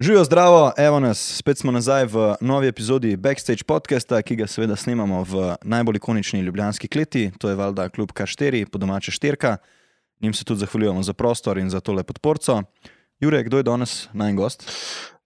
Živijo zdravo, evo nas, spet smo nazaj v novi epizodi Backstage podcasta, ki ga seveda snemamo v najbolj ikonični ljubljanski kleti, to je valjda klub K4, po domače štirka. Njim se tudi zahvaljujemo za prostor in za tole podporco. Jurek, kdo je danes naj gost?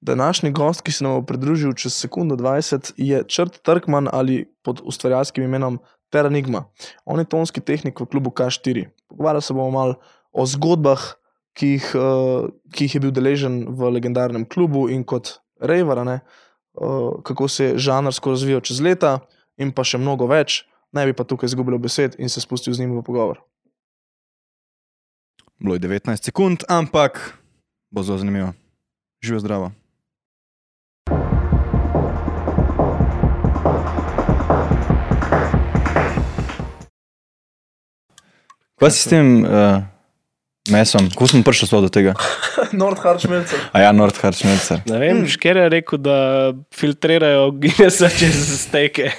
Današnji gost, ki se nam bo pridružil čez sekundo 20, je Črt Trkman ali pod ustvarjalskim imenom Teranigma. On je tonski tehnik v klubu K4. Pogovarjali se bomo malo o zgodbah, ki jih, uh, ki jih je bil deležen v legendarnem klubu in kot Rejvara, uh, kako se je žanrsko razvijal čez leta, in pa še mnogo več. Ne bi pa tukaj izgubil besed in se spustil z njim v pogovor. Bilo je 19 sekund, ampak bo zelo zanimivo. Živijo zdravo. Kaj si s tem uh, mesom? Kako smo prišli sploh do tega? Nordhard Šmelcer. A ja, Nordhard Šmelcer. Ne vem, šker je rekel, da filtrirajo Guinnessa čez steke.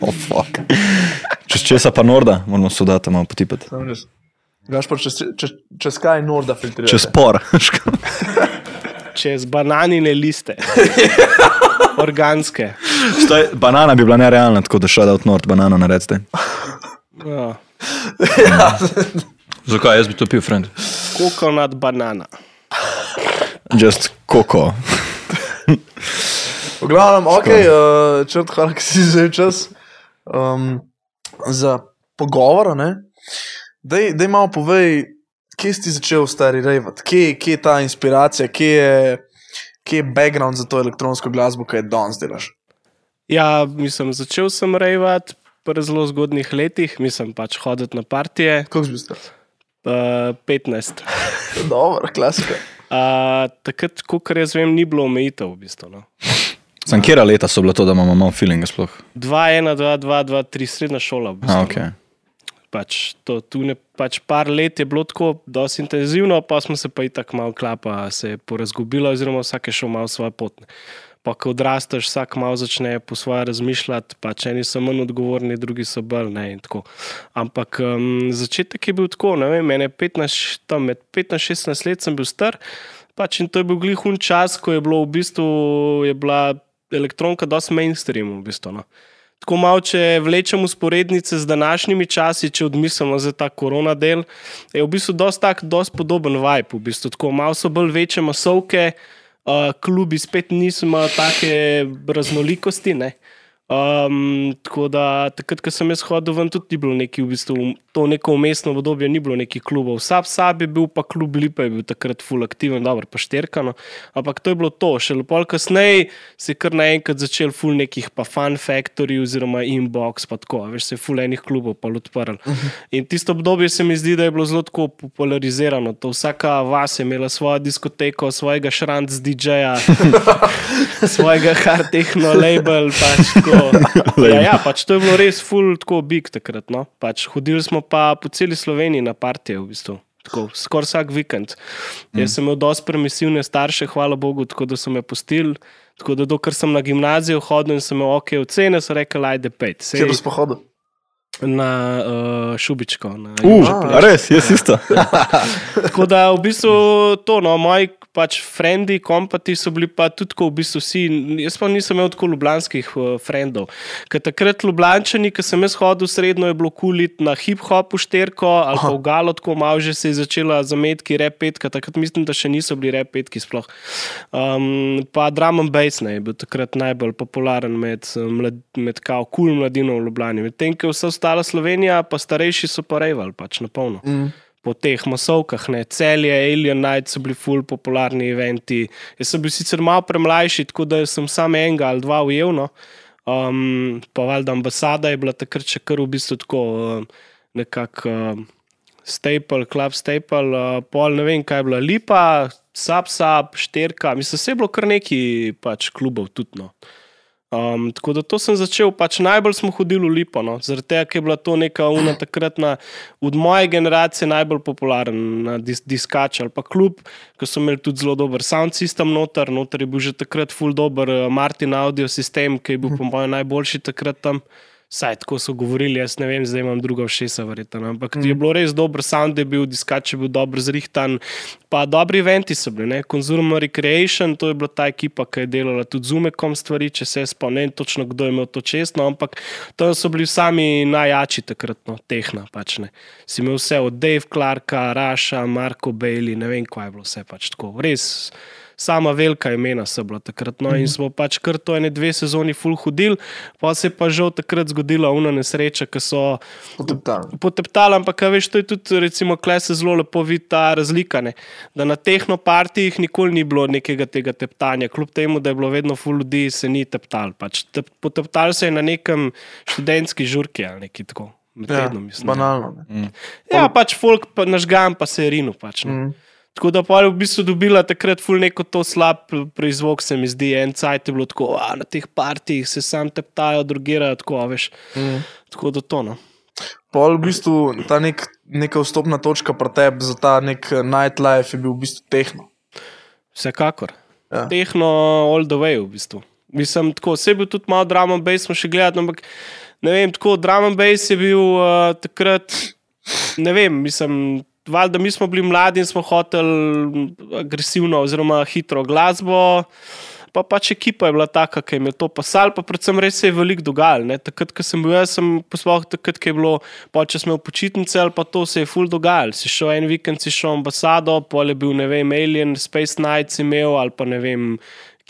Oh, fuck. Čez česa pa Norda, moramo sodati, malo potipati. Gaš pa čez, čez, čez kaj Norda filtrira? Čez por. Čez bananine liste. Organske. Stoj, banana bi bila nerealna, tako da šel od Nord banano naredite. Ja. Zakaj jaz bi to pil, friend? Kokonat banana. Just koko. V glavnem, ok, uh, črt, hvala, ki si vzel čas um, za pogovor. ne. Daj, daj malo povej, kje si začel stari rejvat, kje, kje je ta inspiracija, kje je, kje je background za to elektronsko glasbo, ki je danes delaš. Ja, mislim, začel sem rejvat pri zelo zgodnih letih, mislim pač hoditi na partije. Kako si bil star? Uh, 15. Dobro, klasika. Uh, takrat, kot jaz vem, ni bilo omejitev v bistvu. No. Sam kera leta so bilo to, da imamo malo feelinga sploh? 2, 1, 2, 2, 2, 3, srednja šola. V bistvu, A, no. okay. pač to, tu ne, pač par let je bilo tako dosti intenzivno, pa smo se pa i tako malo klapa, se je porazgubilo, oziroma vsak je šel malo svoje pot. ne. Pa, ko odrasteš, vsak malo začne po svoje razmišljati, pač eni so manj odgovorni, drugi so bolj ne. in. Ampak um, začetek je bil tako, ne vem, mene 15, tam med 15-16 let sem bil star. Pač in to je bil glihun čas, ko je v bistvu je bila elektronka dosti mainstream. V bistvu, no. Tako malo, če vlečemo usporednice z današnjimi časi, če odmislimo za ta korona del, je v bistvu dosti tak, dosti podoben vibe. V bistvu. Tako malo so bolj večje masovke, klubi spet niso imeli take raznolikosti. Ne? Um, tako da takrat, ko sem jaz hodil ven, tudi ni bilo neki, v bistvu, to neko umestno obdobje, ni bilo nekih klubov. Vsak sab je bil, pa klub Lipa je bil takrat full aktiven, dobro, pa šterkano. Ampak to je bilo to. Še lepo kasneje se je kar naenkrat začel full nekih pa fan factory oziroma inbox, pa tako, veš, se je full enih klubov pa odprl. In tisto obdobje se mi zdi, da je bilo zelo tako popularizirano. To vsaka vas je imela svojo diskoteko, svojega šranc DJ-ja, svojega hard techno label. Pač, tako. ja, ja, pač to je bilo res full tako big takrat. No? Pač, hodili smo pa po celi Sloveniji na partije v bistvu. Tako, skoraj vsak vikend. Mm. Jaz sem imel dosti permisivne starše, hvala Bogu, tako da so me pustili. Tako da, dokler sem na gimnazijo hodil in sem imel ok, ocene, so rekli, ajde pet. Kje boš pohodil? Na uh, Šubičko. Na Uh, a res, jaz isto. Tako da v bistvu to, no, moji pač frendi, kompati so bili pa tudi tako v bistvu vsi. Jaz pa nisem imel tako ljubljanskih uh, frendov. Ker takrat Ljubljančani, ki sem jaz hodil srednjo, je bilo kulit na hip-hopu šterko ali pa v galo, tako malo že se je začela zametki repetka. Takrat mislim, da še niso bili repetki sploh. Um, pa drum and bass ne, je bil takrat najbolj popularen med, eh, mlad, med kao kul cool mladino v Ljubljani. Medtem, ko je vsa ostala Slovenija, pa starejši so pa rejvali pač na polno Mm. po teh masovkah. Ne. Celje, Alien Night so bili ful popularni eventi. Jaz sem bil sicer malo premlajši, tako da sem samo enega ali dva ujel. No. Um, pa valjda ambasada je bila takrat še kar v bistvu tako uh, nekako uh, staple, club staple, uh, pol ne vem, kaj je bila lipa, sap, sap, šterka, mislim, vse je bilo kar neki pač klubov tudi. No. Um, tako da to sem začel, pač najbolj smo hodili v Lipo, no, zaradi tega, ker je bila to neka una takratna, od moje generacije najbolj popularna dis diskač ali pa klub, ki so imeli tudi zelo dober sound system noter, noter je bil že takrat full dober uh, Martin audio sistem, ki je bil po mojem najboljši takrat tam. Saj tako so govorili, jaz ne vem, zdaj imam druga všesa, verjetno. no. Ampak mm. je bilo res dobro, sound je bil, diskač je bil dobro zrihtan, pa dobri eventi so bili. ne. Consumer Recreation, to je bila ta ekipa, ki je delala tudi z umekom stvari, če se spomnim točno, kdo je imel to čestno, ampak to so bili sami najjači takrat, no, tehna pač ne. Si imel vse od Dave Clarka, Raša, Marko Bailey, ne vem, kaj je bilo vse pač tako. Res. Sama velika imena so bila takrat. No, in smo pač kar to ene dve sezoni full hodili, pa se je pa žal takrat zgodila una nesreča, ki so Poteptali. poteptali, ampak a veš, to je tudi, recimo, klej se zelo lepo vidi ta razlika. Ne? Da na tehnopartijih nikoli ni bilo nekega tega teptanja, kljub temu, da je bilo vedno full ljudi, se ni teptal. Pač. Tep, poteptal se je na nekem študentski žurki ali nekaj tako. Med Ja, tednom, mislim, banalno. Ne. Ja, pač folk, pa nažgan, pa se je rinu. Pač, ne. Mm. Tako da pa je v bistvu dobila takrat ful neko to slab proizvod, se mi zdi. En cajt je bilo tako, a na teh partijih se sam teptajo, drugirajo, tako, veš. Mm. Tako da to no. Pol v bistvu ta nek, neka vstopna točka pri tebi za ta nek eh, nightlife je bil v bistvu tehno. Vsekakor. Ja. Tehno all the way v bistvu. Mislim, tako, vse je bil tudi malo drama base, smo še gledali, ampak ne vem, tako drama base je bil uh, takrat, ne vem, mislim. Valjda mi smo bili mladi in smo hoteli agresivno, oziroma hitro glasbo, pa pač ekipa je bila taka, ki jim je to pasal, pa predvsem res se je veliko dogajalo. ne. Takrat, ko sem bil jaz, sem poslal takrat, ko je bilo, pa če smo v počitnici ali pa to se je full dogajalo. Si šel en vikend, si šel ambasado, pol je bil, ne vem, Alien, Space Nights imel ali pa ne vem.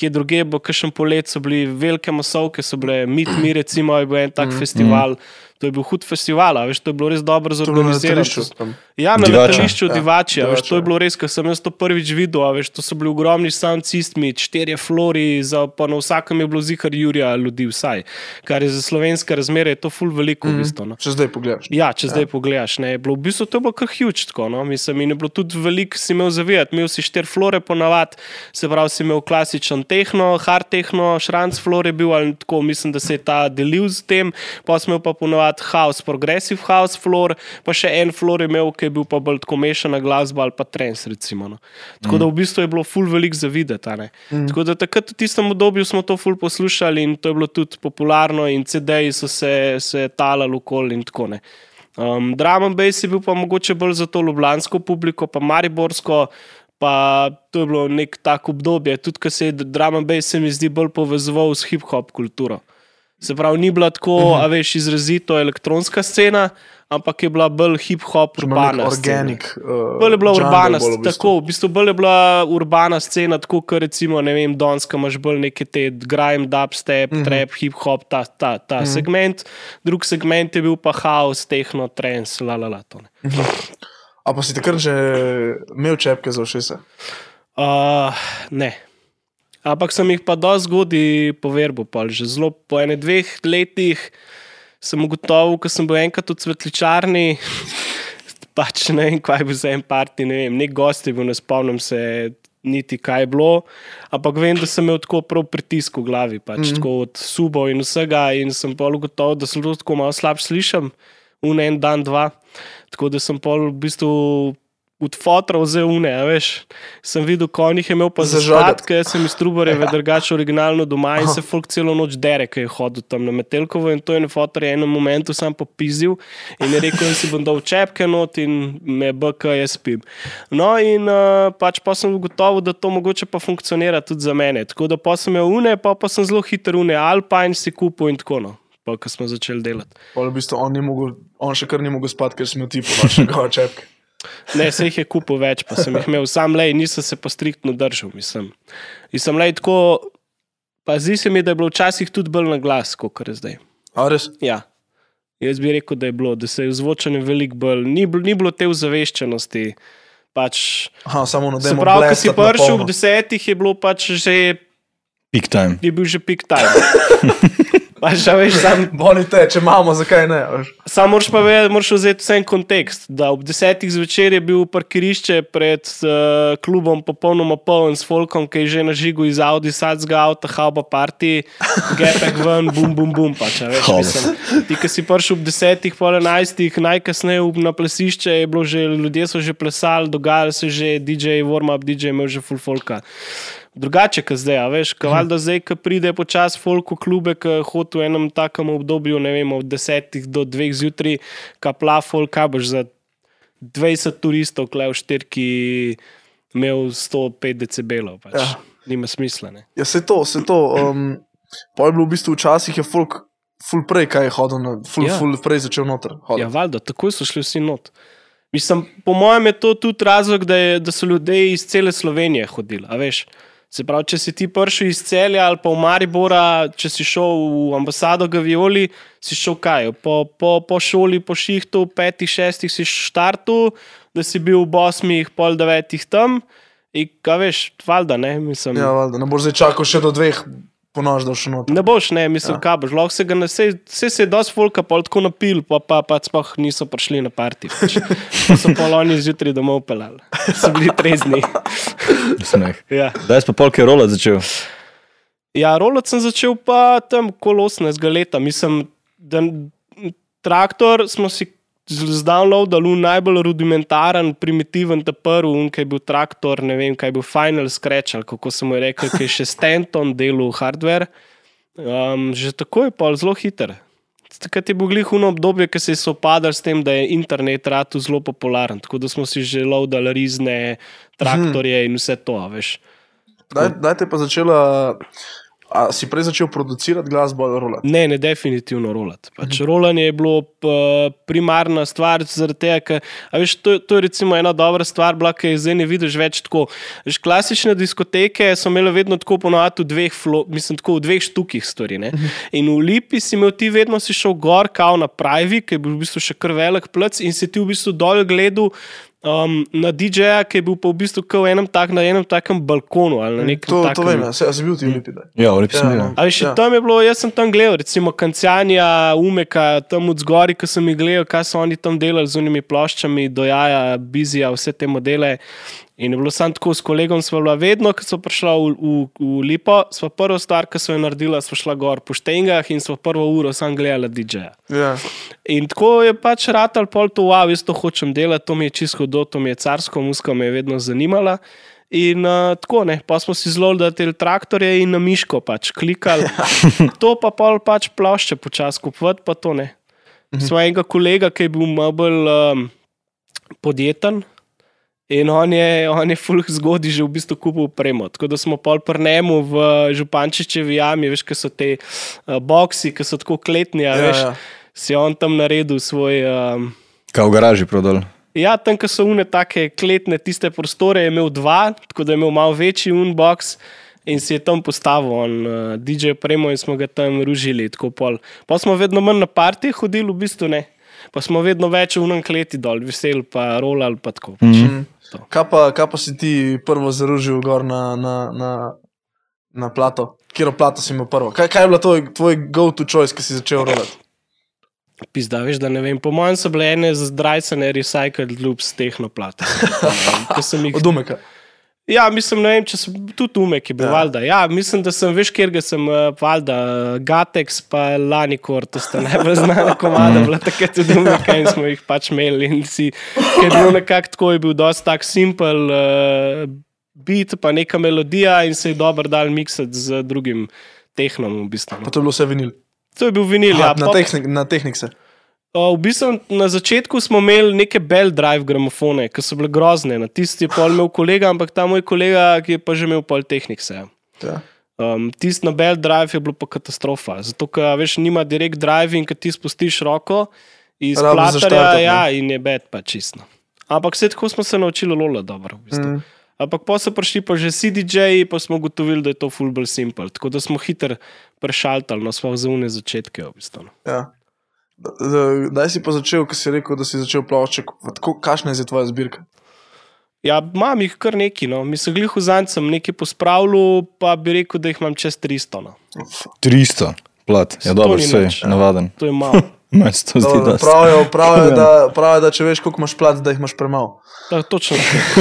Kje druge, bo kakšen polet, so bili velike masovke, so bile mit, mi recimo, je bil en tak mm, festival. Mm. To je bil hud festival, veš, to je bilo res dobro zorganizirano. Ja, na Divača. letališču Ja, Divačija, veš, to Divača, je bilo res, ko sem jaz to prvič videl, a veš, to so bili ogromni sound sistemi, štirje flori, za, pa na vsakem je bilo zihar Jurija ljudi vsaj, kar je za slovenske razmere, je to full veliko v bistvu. No. Če zdaj pogledaš. Ja, če zdaj pogledaš, ne, je bilo v bistvu to bilo kar huge, tako, no, mislim, in je bilo tudi veliko si imel zavijati, imel si štiri flore ponavad, se pravi, si imel klasičen tehno, hard tehno, šranc flore bil, ali tako, mislim, da se je ta delil z tem, pa smo pa ponavad house, progressive house floor, pa še en floor je imel, ki je bil pa bolj tako mešana glasba ali pa trends, recimo. No. Tako da v bistvu je bilo full velik za videti. ne. Tako da takrat v tistem obdobju smo to full poslušali in to je bilo tudi popularno in CD-ji so se, se talali okoli in tako ne. Um, Drum and bass je bil pa mogoče bolj za to ljubljansko publiko, pa mariborsko, pa to je bilo nek tak obdobje, tudi ko se je drum and bass, se mi zdi, bolj povezoval s hip-hop kulturo. Se pravi, ni bila tako, uh -huh. a veš, izrazito elektronska scena, ampak je bila bolj hip-hop urbana. Organic. Uh, Bolj je bila urbana, bolj v bistvu. tako, v bistvu bolj je bila urbana scena, tako kot recimo, ne vem, Donska imaš bolj neke te grime, dubstep, mm Mhm. -hmm. trap, hip-hop, ta, ta, ta mm -hmm. segment, drug segment je bil pa house, techno, trance, la la la. To, ne. A pa si takrat že imel čepke za ušesa? uh, ne. Ampak sem jih pa dosti zgodaj poverbil, pa že zelo po ene dveh letih sem ugotovil, ko sem bil enkrat v cvetličarni. Pač ne vem, kaj je bil za en parti, ne vem, nek gost je bil, ne spomnim se niti kaj je bilo, ampak vem, da sem imel tako prav pritisk v glavi, pač mm -hmm. tako od subov in vsega, in sem pa ugotovil, da sem tako malo slab slišam, un en dan, dva. Tako da sem pol v bistvu od fotra vzel une, veš. Sem videl, konjih je imel pa za Zažagat. žlatke, sem iz Trubarjeve drugače originalno doma in se folk celo noč dere, ki je hodil tam na Metelkovo in to je na fotor je enem momentu sam popizil in je rekel, da si bom dal čepke not in me BK jaz spim. No in uh, pač pa sem ugotovil, da to mogoče pa funkcionira tudi za mene. Tako da pa sem imel une, pa, pa sem zelo hiter une, Alpine si kupil in tako no. Pa, ko smo začeli delati. Pol v bistvu on, mogel, on še kar ni mogel spati, ker smo ti povašali njegove čepke. Ne, se jih je kupil več, pa sem jih imel sam le, nisem se pa striktno držal. Mislim. In sem le tako, pa zdi se mi, da je bilo včasih tudi bolj na glas, kot je zdaj. A res? Ja. Jaz bi rekel, da je bilo, da se je zvočanje veliko bolj, ni, ni bilo te ozaveščenosti. Pač, Aha, samo na se demo. pravi, ko si prišel ob desetih, je bilo pač že, Peak time. je bil že pik time. pač, veš, sam, Boli te, če imamo, zakaj ne? Samo moraš pa vedeti, moraš vzeti vse en kontekst. Da ob desetih zvečer je bil parkirišče pred uh, klubom popolnoma poln s folkom, ki je že na žigu iz Audi, sadskega avta, hauba party, gepek ven, bum, bum, bum. Pač, veš, mislim, ti, ki si prišel ob desetih, pol enajstih, najkasneje na plesišče, je bilo že, ljudje so že plesali, dogajalo se je že, DJ, warm-up, DJ, imel že full folka. Drugače, kot zdaj. Veš, kaval do zdaj, ki pride počasi folk v klube, ki hodi v enem takem obdobju, ne vem, od desetih do dveh zjutraj, kapla folk, kaj boš za 20 turistov, klej v štirki, imel 105 decibelov. Pač. Ja. Nima smisla. Ne? Ja, se to, se to. Um, pa je bilo v bistvu včasih je folk, ful prej, kaj je hodil, na, ful, Ja. ful prej začel noter. hoditi. Ja, valjda, takoj so šli vsi not. Mislim, po mojem je to tudi razlog, da, je, da so ljudje iz cele Slovenije hodili. a veš. Se pravi, če si ti prišel iz celja ali pa v Maribora, če si šel v ambasado Gavioli, si šel kaj? Po, po, po šoli, po šihtu, petih, šestih si štartu, da si bil v osmih, pol devetih tam. In kaj veš, valjda, ne, mislim. Ja, valjda, ne boš zdaj čakal še do dveh, ponož da še noter. Ne boš, ne, mislim, ja. Kaj boš. Lahko se ga ne, vse, vse se je dosti folka pol tako napil, pa pa, pa sploh niso prišli na parti. Pač. Pa so pol oni zjutraj domov pelali. So bili trezni. Smeh. Ja, Zdaj pa polk je rola začel. ja rolot sem začel pa tam kol 18 leta. Mislim, da traktor smo si zdownloadali v najbolj rudimentaren, primitiven ta prvi, ki je bil traktor, ne vem, kaj je bil Final Scratch, ali kako se mu je rekel, ki je še Stanton delal hardware. Um, že tako je pa zelo hiter. Takrat je bilo glihuno obdobje, ki se je sopadal s tem, da je internet ratu zelo popularen. Tako da smo si že lovdali rizne traktorje in vse to, veš. Daj te pa začela. A si prej začel producirati glasbo ali rolati? Ne, ne, definitivno rolati. Pač rolanje je bilo primarna stvar, zaradi tega, ker veš, to, to je recimo ena dobra stvar, bila, ki je zdaj ne vidiš več tako. Veš, klasične diskoteke so imele vedno tako ponovadi v dveh, flo, mislim, tako v dveh štukih stvari. Ne? In v Lipi si imel ti vedno si šel gor, kao na Pravi, ki je bil v bistvu še kar velik plec, in si ti v bistvu dol gledal. Um, na DJ-ja, ki je bil pa v bistvu v enem, tak, na enem takem balkonu ali na nekem To, takem. to vem, ja. se, a si bil ti v Lipi. daj? Ja, Ja, sem ja. bil. A veš, ja. Ja. tam je bilo, jaz sem tam gledal, recimo Kancanja, Umeka, tam od zgori, ko sem jih gledal, kaj so oni tam delali z unimi ploščami, dojaja, bizija, vse te modele. In je bilo samo tako, s kolegom smo bila vedno, ko so prišla v, v, v Lipo, sva prvo stvar, ki so jo naredila, sva šla gor po štengah in sva prvo uro sam gledala DJ-ja. Ja. In tako je pač ratal pol to, wow, jaz to hočem delati, to mi je čisto do, to mi je carsko, muska me je vedno zanimala. In uh, tako ne, pa smo si zelo dali traktorje in na miško pač klikali. to pa pol pač plošče počasi kupovati, pa to ne. Smo enega kolega, ki je bil malo bolj um, podjeten. In on je, on je fulh zgodaj že v bistvu kupil premo. Tako da smo pol prnemu v Župančičevi jami, veš, kaj so te uh, boksi, ki so tako kletni, Ja, veš, ja. si on tam naredil svoj. Um, Kaj v garaži prodal. ja, tam, ko so une take kletne, tiste prostore, je imel dva, tako da je imel malo večji unbox. In si je tam postavil, on, uh, DJ Premo, in smo ga tam ružili. tako pol. Pa smo vedno manj na partije hodili, v bistvu ne. Pa smo vedno več v unem kleti dol, vesel, pa rolal, pa tako. Pač. Mhm. Kaj pa, kaj pa si ti prvo zaružil gor na, na, na, na plato? Kjer plato si imel prvo? Kaj, kaj je bilo tvoj, tvoj go-to choice, ki si začel rolati? Pizda, veš, da ne vem. Po mojem so bile ene zdrajcene recycled loops jih Od umeka. Ja, mislim, vem, če sem tudi umek, je bil Ja. valjda. Ja, mislim, da sem veš, kjer ga sem, uh, valjda, Gatex pa Lanikor, to sta najbolj znana komada, bila takrat tudi umek in smo jih pač imeli. In si, ker je bil nekako tako, je bil dosti tak simpel uh, beat, pa neka melodija in se je dobro dal miksati z drugim tehnom v bistvu. Pa no. to je bilo vse vinil. To je bil vinil, Aha, ja. na, pop- tehnik, na tehnik se. Uh, v bistvu na začetku smo imeli neke Bell Drive gramofone, ki so bile grozne. Na tisti je pol imel kolega, ampak ta moj kolega, ki je pa že imel pol tehnik. Se. Ja. Um, tisti na Bell Drive je bilo pa katastrofa. Zato, ker veš, nima direkt drive in ki ti spustiš roko iz platarja, ja, in je bed pa čisto. Ampak vse tako smo se naučili lola dobro. V bistvu. Mm. Ampak pa so prišli pa že CDJ, pa smo ugotovili, da je to full bolj simple. Tako da smo hitro prešaltali na svoje zaune začetke. V bistvu. no. Ja. Da- da- Daj si pa začel, ko si rekel, da si začel plošče. Tako, kakšna je tvoja zbirka? Ja, imam jih kar neki. No. Mislim, glih v zancem nekaj pospravljal, pa bi rekel, da jih imam čez 300. No. 300 plat, ja, dobro, vse je navaden. To je malo. Meni se to zdi, Da, da pravijo, pravijo, Ja. da, pravijo, da če veš, koliko imaš plat, da jih imaš premalo. Ta, točno.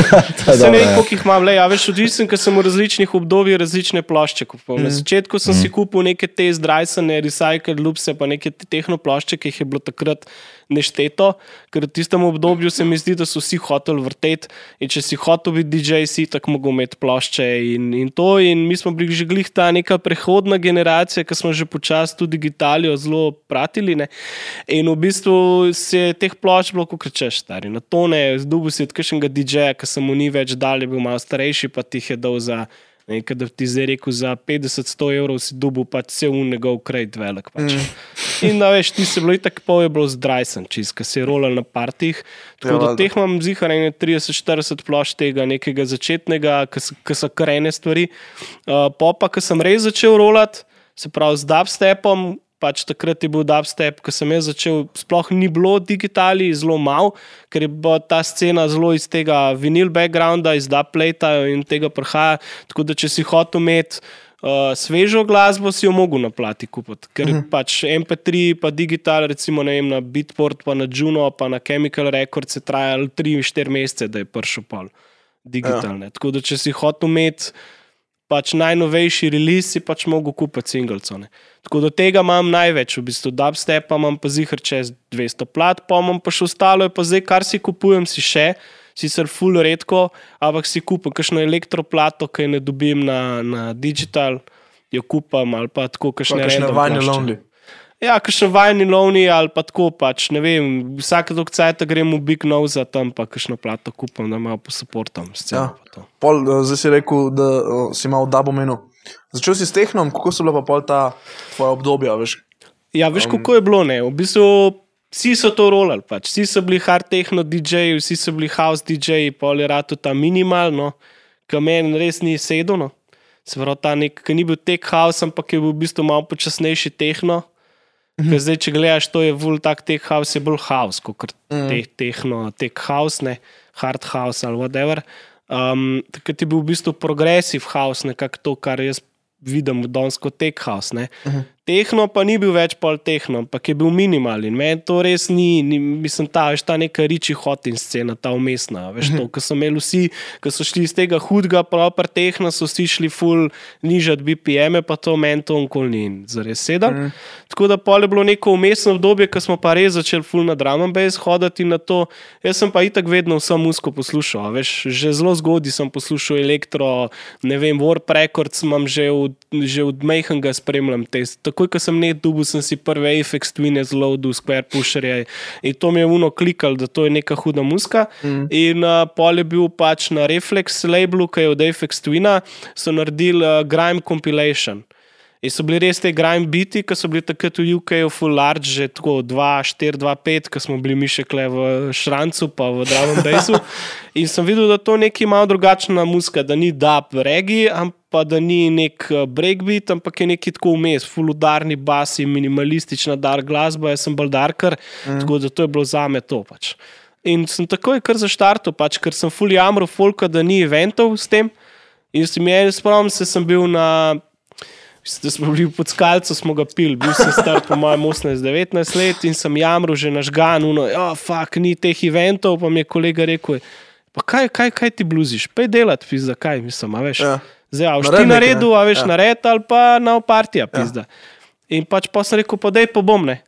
Se ne vem, ja. koliko jih imam, le, a veš, odvisen, ker sem v različnih obdobjih različne plošče kupil. Mm. Na začetku sem mm. si kupil neke te zdrajsane, recycled lupse, pa neke te tehno plošče, ki jih je bilo takrat nešteto, ker v tistem obdobju se mi zdi, da so vsi hoteli vrteti in če si hotel biti DJ, si tako mogel imeti plošče in, in to. In mi smo bili že glih ta neka prehodna generacija, ki smo že počasi tudi digitalijo zelo pratili. Ne? In v bistvu se je teh plošč bilo, kot rečeš, stari. Na to ne, zdubu si od kakšnega DJ-ja, ki se mu ni več dal, je bil malo starejši, pa ti je dal za. Ne, kad ti zdaj rekel, za 50-100 evrov si dubu, pa cel njegov krajt velik. Pač. Mm. In da veš, ti si bilo tako pol, je bilo zdrajsen, čist, ki se je rolal na partih. Tako Ja, da teh imam zihar 30-40 plošč tega nekega začetnega, ki so karene stvari. Uh, po pa, ko sem res začel rolati, se pravi z dubstepom. Pač takrat je bil dubstep, ko sem jaz začel, sploh ni bilo digitali, zelo malo, ker je bila ta scena zelo iz tega vinil backgrounda, iz dubplata in tega prihaja. Tako da, če si hotel imeti uh, svežo glasbo, si jo mogel na plati kupiti. Ker uh -huh. pač MP3, pa digital, recimo vem, na Beatport, pa na Juno, pa na Chemical Records je trajalo 3-4 mesece, da je prišel pol digitalne. Ja. Tako da, če si hotel imeti pač najnovejši release, si pač mogel kupiti singlecone. Tako da tega imam največ, v bistvu dubstepa imam pa zihar čez 200 plat, pa imam pa še ostalo, je pa zdaj, kar si kupujem, si še. Sicer ful redko, ampak si kupim kakšno elektroplato, ki je ne dobim na, na digital, jo kupam ali pa tako, kakšne Kakšne random vajne plošče. lonely. Ja, kakšne vajni lovni ali pa tako pač, ne vem, vsake dolg cajt grem v Big Nose, tam pa kakšno plato kupam, da malo posuportam sceno. Ja. Pol, eh, zdaj si rekel, da o, si imel dabo menu. Začel si s tehnom, kako so bila pa pol ta tvoja obdobja, veš? Ja, veš, um, kako je bilo. Ne? V bistvu vsi so to rolali, pač. vsi so bili hard techno DJ-ji, vsi so bili house DJ-ji, pol je rado ta minimalno, ki meni res ni sedel. No? Se pravi, ta nek, ki ni bil tech house, ampak je bil v bistvu malo počasnejši tehno. Mm -hmm. Zdaj, če gledaš, to je bolj tak tech house, je bolj house, kot mm. te, tehno, tech house, ne, hard house ali whatever. Um, takrat je bil v bistvu progresiv house, nekako to, kar jaz vidim v Donsko tech house. Uh -huh. Tehno pa ni bil več pol tehno, ampak je bil minimal in meni to res ni, ni mislim, ta, veš, ta neka riči hotin scena, ta umestna. Veš, to, ko so imeli vsi, ki so šli iz tega hudega, proper tehna, so vsi šli full nižati BPM, pa to meni to nikoli ni zares sedel. Uh -huh. Tako da pol je bilo neko umestno obdobje, ko smo pa res začeli full na drum and bass hoditi na to. Jaz sem pa itak vedno vso musko poslušal, veš, že zelo zgodaj sem poslušal elektro, ne vem, Warp Records imam že od, že od Mejhanga spremljam te. Takoj, ko sem net dubu, sem si prve Apex Twine v Square Pusherje in to mi je uno klikal, da to je neka huda muska. Mm. In uh, pol je bil pač na Reflex labelu, ki je od Apex Twina, so naredili uh, Grime Compilation. In so bili res te grime biti, ki so bili takrat v UK-u full large, že tako 2, 4, 2, 5, ki smo bili mi še kle v Šrancu, pa v Dravem Bejsu. In sem videl, da to nekaj malo drugačna muska, da ni dub regi, ampak da ni nek eh, breakbeat, ampak je nekaj tako vmes, full udarni basi, minimalistična dark glasba, jaz sem bolj darker, mm. tako da to je bilo za me to pač. In sem takoj kar zaštartil, pač, ker sem full jamro, folka, da ni eventov s tem. In sem jaz spomnil, se sem bil na da smo bili pod skalcem, smo ga pili, bil sem star po mojem 18-19 let in sem jamral že nažgan, no, ja, fuk, ni teh eventov, pa mi je kolega rekel, pa kaj, kaj, kaj ti bluziš, pej delati, pizda, kaj mislim, a veš. Ja. Zdaj, a boš Naredi ti naredil, ne? a veš, Ja. ja. nared ali pa na partija, pizda. Ja. In pač pa sem rekel, pa dej pa bom ne.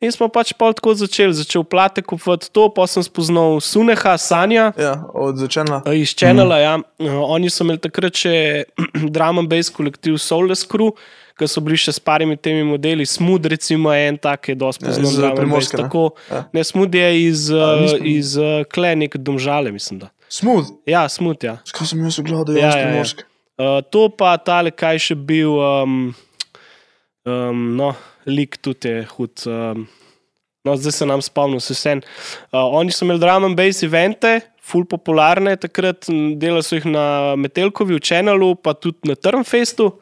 In smo pač pol tako začeli, začel plate kupovati to, pa sem spoznal Suneha, Sanja. Ja, od začela. Iz Channela, mm. ja. Uh, oni so imeli takrat še drum and bass kolektiv Soulless Crew, ki so bili še s parimi temi modeli. Smud, recimo, en tak, je dosti Ja, poznan and bass. Primorske, ne? Tako, Ja. ne, Smud je iz, nisem- iz uh, Kle, nek domžale, mislim. Da. Smooth. Ja, Smud, ja. Skaj sem jaz gledal, da je Ja, ja, ja, ja. Uh, to pa tale, kaj še bil, um, um, no, lik tudi je hud. Um, no, zdaj se nam spomnim, se vse. Uh, oni so imeli drum and bass evente, full popularne takrat, m, delali so jih na Metelkovi, v Channelu, pa tudi na Trnfestu.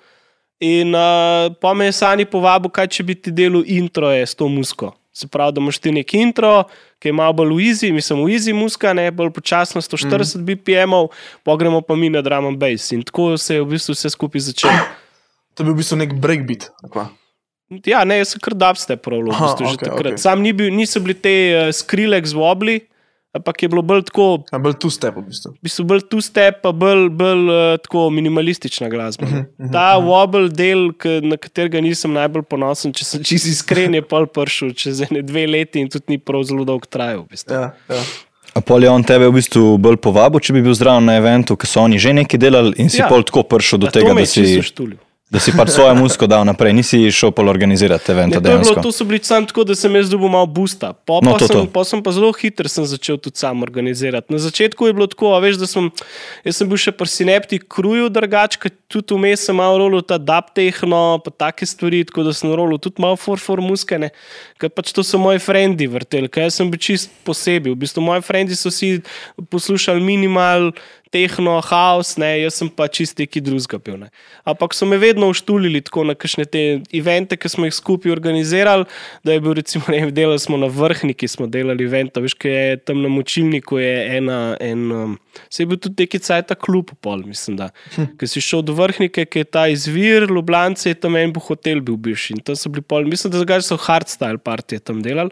In uh, pa me je Sani povabil, kaj če bi ti delal intro je s to musko. Se pravi, da imaš ti nek intro, ki je malo bolj v easy, mislim, v easy muska, ne bolj počasno 140 mm. BPM-ov, pa gremo pa mi na drum and bass. In tako se je v bistvu vse skupaj začelo. To je bil v bistvu nek breakbeat. ali kva? Ja, ne, jaz sem kar dubstep pravil, v Aha, bistvu že okej, takrat. okej. Sam ni bil, niso bili te uh, Skrillex wobli, ampak je bilo bolj tako, Ja, bolj tu step v bistvu. v bistvu bolj tu step, pa bolj, bolj uh, tako minimalistična glasba. Mhm, no. mhm, Ta wobble del, na katerega nisem najbolj ponosen, če sem čisto iskren, je pol pršil čez ene dve leti in tudi ni prav zelo dolgo trajal. V bistvu. Ja, ja. A pol je on tebe v bistvu bolj povabil, če bi bil zraven na eventu, ker so oni že nekaj delali in si Ja. pol tako prišel do A tega, da si, štulil. Da si pač svojo muziko dal naprej, nisi šel pol organizirati eventa Ne, to, bilo, to so bili sam tako, da sem jaz dobil malo boosta. Po, No, pa, to, sem, to. pa sem pa zelo hiter sem začel tudi sam organizirati. Na začetku je bilo tako, veš, da sem, sem bil še pri Synapti kruju drugače, tudi vmes sem malo rolil ta dub tehno, pa take stvari, tako da sem rolil tudi malo for for muskene, ker pač to so moji frendi vrteli, ker jaz sem bil čist posebej. V bistvu moji frendi so si poslušali minimal. Tehno, haos, ne, jaz sem pa čist neki drugega bil. Ne. Ampak so me vedno uštulili tako na kakšne te evente, ki smo jih skupaj organizirali. Da je bil, recimo, ne, vem, delali smo na vrhniki, smo delali event, veš, kaj je tam na močilniku, je ena, en, um, se je bil tudi neki cajt klub, pol, mislim, da. Ker si šel do vrhnike, ki je ta izvir, Ljubljana je tam en bo hotel bil bivši in tam so bili pol, mislim, da zdaj so hardstyle partije tam delali.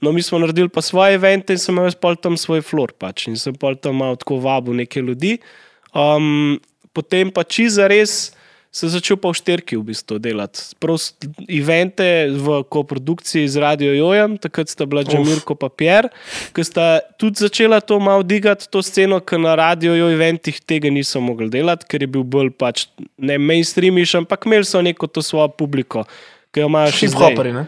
No, mi smo naredili pa svoje evente in sem imel pol tam svoj flor pač in sem pol tam malo tako vabil neke ljudi. Um, potem pa čiza res. Se začel pa v šterki v bistvu delati. Prost evente v koprodukciji z Radio Jojem, takrat sta bila Džamirko pa Pierre, ki sta tudi začela to malo digati, to sceno, ker na Radio Joj eventih tega niso mogli delati, ker je bil bolj pač ne mainstreamiš, ampak imeli so neko to svojo publiko, ki jo imajo še. Hip-hoperi, ne?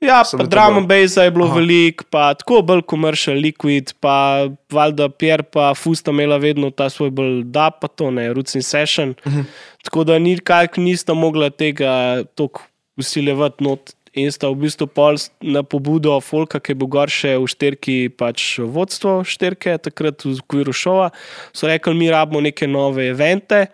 Ja, So pa and bass je bilo veliko, pa tako bolj komercial, liquid, pa valjda Pierre pa Fusta imela vedno ta svoj bolj da, pa to ne, Roots in Session. Uh -huh. Tako da nikak nista mogla tega tako usilevati not. In sta v bistvu pol na pobudo Folka, ki je bil gor še v šterki, pač vodstvo šterke, takrat v okviru šova, so rekli, mi rabimo neke nove evente,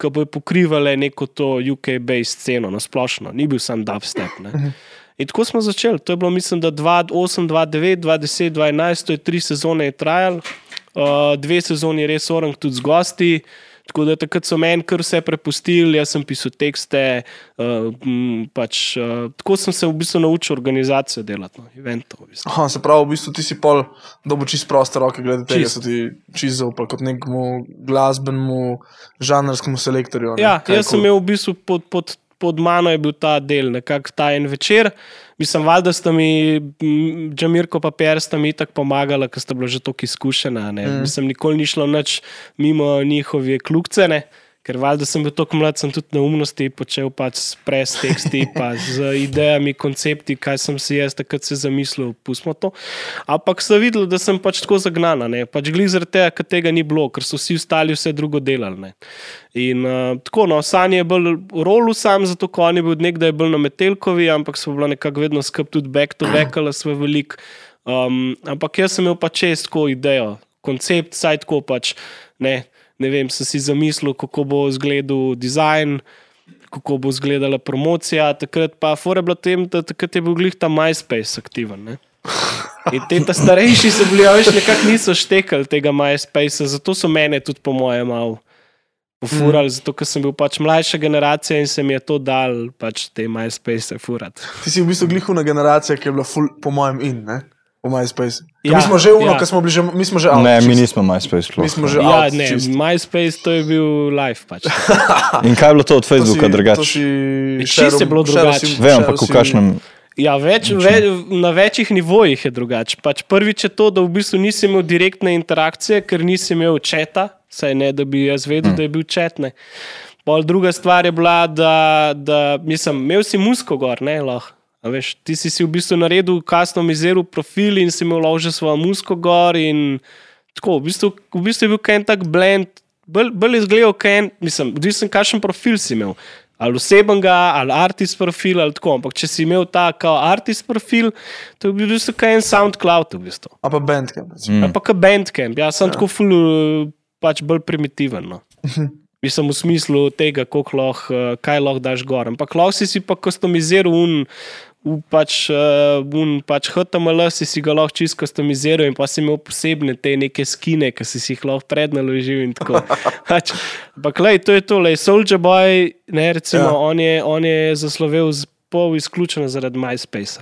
ki bojo pokrivale neko to UK-based sceno na splošno. Ni bil sam dubstep. Ne. In tako smo začeli. To je bilo, mislim, da 2008, 2009, 2010, 2011, to je tri sezone je trajalo, uh, dve sezoni je res orang tudi z gosti. Tako da takrat so meni kar vse prepustili, jaz sem pisal tekste. Uh, pač, uh, tako sem se v bistvu naučil organizacijo delati, no, eventov. V bistvu. Aha, se pravi, v bistvu ti si pol dobil čist proste roke, glede tega, so ti čist zaupali kot nekemu glasbenemu, žanrskemu selektorju. ne? Ja, Kaj jaz sem imel v bistvu pod, pod, pod mano je bil ta del, nekako ta en večer. Mislim, valjda sta mi, Džamirko pa Per sta mi tako pomagala, ker sta bila že tako izkušena. Mm. Mislim, nikoli ni šlo nič mimo njihove klukcene. Ker valjda sem bil tako mlad, sem tudi neumnosti počel pač s pres teksti, pa z idejami, koncepti, kaj sem si jaz takrat se zamislil, pustimo to. Ampak so videli, da sem pač tako zagnana, ne. pač glih zaradi tega, ker tega ni bilo, ker so vsi ostali vse drugo delali. Ne. In uh, tako, no, Sanje je bolj rolu sam, zato ko on je bil nekdaj bolj na Metelkovi, ampak so bila nekako vedno skup tudi back to back, ali svoj velik. Um, ampak jaz sem imel pač čest tako idejo, koncept, saj tako pač. Ne, ne vem, sem si zamislil, kako bo izgledal dizajn, kako bo izgledala promocija. Takrat pa je bila tem, da takrat je bil glih ta MySpace aktiven. Ne. In te ta starejši so bili, a veš, nekako niso štekali tega MySpace, zato so mene tudi, po mojem, malo pofurali, mm. zato ker sem bil pač mlajša generacija in se mi je to dal, pač te MySpace furati. Ti si v bistvu glihuna generacija, ki je bila ful, po mojem in, ne? V MySpace. Ja, mi smo že uno, ja. smo bili že, mi smo že out. Ne, mi nismo MySpace sploh. Mi smo že Ja, out. ne, čist. MySpace to je bil live pač. In kaj je bilo to od Facebooka drugače? Čisto je bilo drugače. Vem, ampak v kakšnem. Ja, več, ve, na večjih nivojih je drugače. Pač prvič je to, da v bistvu nisi imel direktne interakcije, ker nisi imel četa, saj ne, da bi jaz vedel, mm. da je bil četne. Pol druga stvar je bila, da, da mislim, imel si musko gor, ne lahko. A Veš, ti si si v bistvu naredil customiziral profil in si imel že svojo musko gor. Tako, v bistvu, v bistvu je bil en tak blend, bolj, bolj izgledal, en, mislim, odvisen, kakšen profil si imel. Ali osebnega, ali artist profil, ali tako. Ampak če si imel ta kao artist profil, to je bil v bistvu en SoundCloud. V bistvu. A pa Bandcamp. Mm. Ali pa kaj Bandcamp, jaz sem ja. tako ful, pač bolj primitiven. No. Mislim v smislu tega, lahko, eh, kaj lahko daš gor. Ampak lahko si si pa customiziral un. V pač, uh, un pač HTML si, si ga lahko čisto customiziral, in pa si imel posebne te neke skine, ki si si jih lahko prednaložil. in tako. Pač, Ampak, lej, to je to, lej, Soldier Boy, ne, recimo, Ja. on, je, on je zaslovel pol izključena zaradi MySpace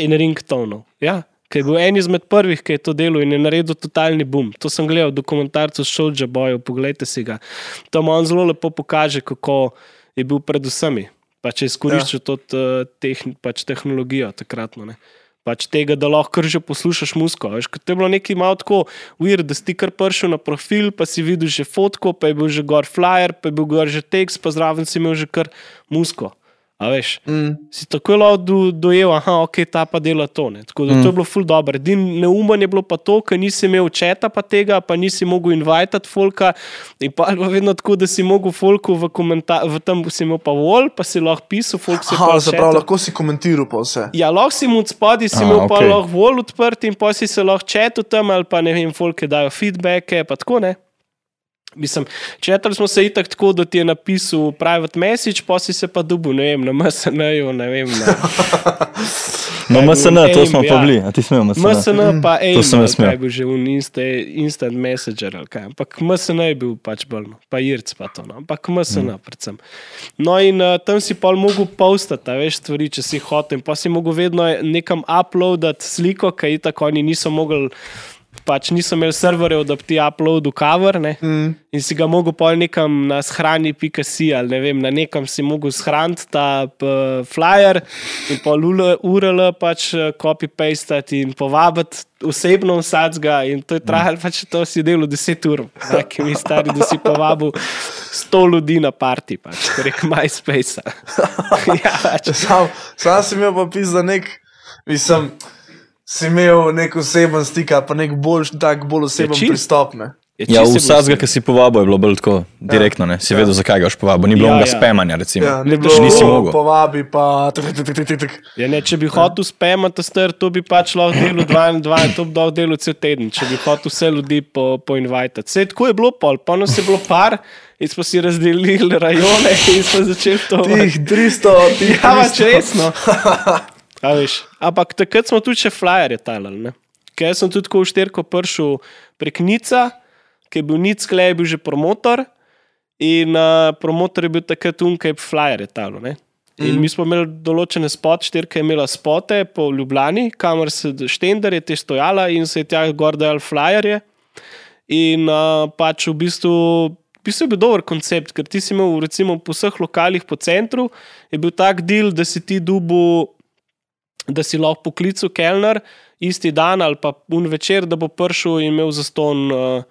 in ringtonov. Ja. Ker je bil en izmed prvih, ki je to delal in je naredil totalni boom. To sem gledal v dokumentarcu Šolža Bojev, poglejte si ga. Tam on zelo lepo pokaže, kako je bil pred vsemi. Pa če izkoriščal ja. to tehn, pač tehnologijo takratno. Ne. Pač tega, da lahko že poslušaš musko. Veš, to je bilo nekaj malo tako, weird, da si kar prišel na profil, pa si videl že fotko, pa je bil že gor flyer, pa je bil gor že tekst, pa zraven si imel že kar musko. A veš, Mm. si tako lahko do, dojel, da ok, ta pa dela to. Ne. Tako da mm. to je bilo ful dobro. Edin neumen je bilo pa to, ker nisi imel četa pa tega, pa nisi mogel invitati folka. In pa je bilo vedno tako, da si mogel folku v komentarju, v tem si imel pa vol, pa si lahko pisal, folk si Aha, se pravi, lahko si komentiral pa vse. Ja, lahko si mu od spodaj, si imel pa okej. lahko vol odprt in pa si se lahko četu tam ali pa ne vem, folke dajo feedbacke, pa tako ne. Mislim, četali smo se itak tako, da ti je napisal private message, pa si se pa dubu, ne vem, na MSN-ju, ne vem. Na No, je MSN, bil to aim, smo pa ja. bili, a ti smemo MSN. MSN pa AIM, sem jaz ali kaj bil že un insta, instant messenger ali kaj. Ampak MSN je bil pač bolj, no. pa IRC pa to, no. ampak MSN mm. predvsem. No in uh, tam si pa mogel postati, a veš, stvari, če si hotel. In pa si mogel vedno nekam uploadati sliko, kaj tako oni niso mogli. Pač niso imeli serverjev, da bi ti uploadil cover, ne? Mm. in si ga mogel pol nekam na shrani.si ali ne vem, na nekam si mogel shraniti ta p, flyer in pol URL pač eh, copy-pastati in povabiti osebno vsadzga in to je trajalo, pač to si delal 10 ur, ki mi stari, da si povabil 100 ljudi na parti, pač, prek MySpace. ja, pač. Sam, sam si imel pa pisa nek, mislim, si imel nek oseben stik, pa nek bolj, tak bolj oseben Ja, čisto. pristop. Ne? Je Ja, vsakega, bilo ki si povabil, je bilo bolj tako direktno, ne? si Ja. vedel, zakaj ga boš povabil. Ni bilo Ja, onega ja. spemanja, recimo. Ja, ni bilo, nisi mogel. povabi pa. Tak, tak, tak, tak. Ja, ne, če bi hotel spamati star, to bi pač lahko delal dva, in to bi dal delal cel teden, če bi hotel vse ljudi po, poinvitati. Vse tako je bilo, pol, pa nas je bilo par, in smo si razdelili rajone in smo začeli to. Tih 300, tih Ja, pač 300. resno. Ampak takrat smo tudi še flyerje talali. Ker sem tudi v šterko prišel prek Nica, ki je bil Nic, klej je bil že promotor. In uh, promotor je bil takrat unkaj flyerje talo. Ne? In mi smo imeli določene spote, štirka je imela spote po Ljubljani, kamor se štender je te stojala in se je tja gor dajal flyerje. In uh, pač v bistvu, v bistvu je bil dober koncept, ker ti si imel recimo po vseh lokalih po centru, je bil tak del, da si ti dubu, da si lahko poklical kelner isti dan ali pa un večer, da bo prišel in imel zaston uh,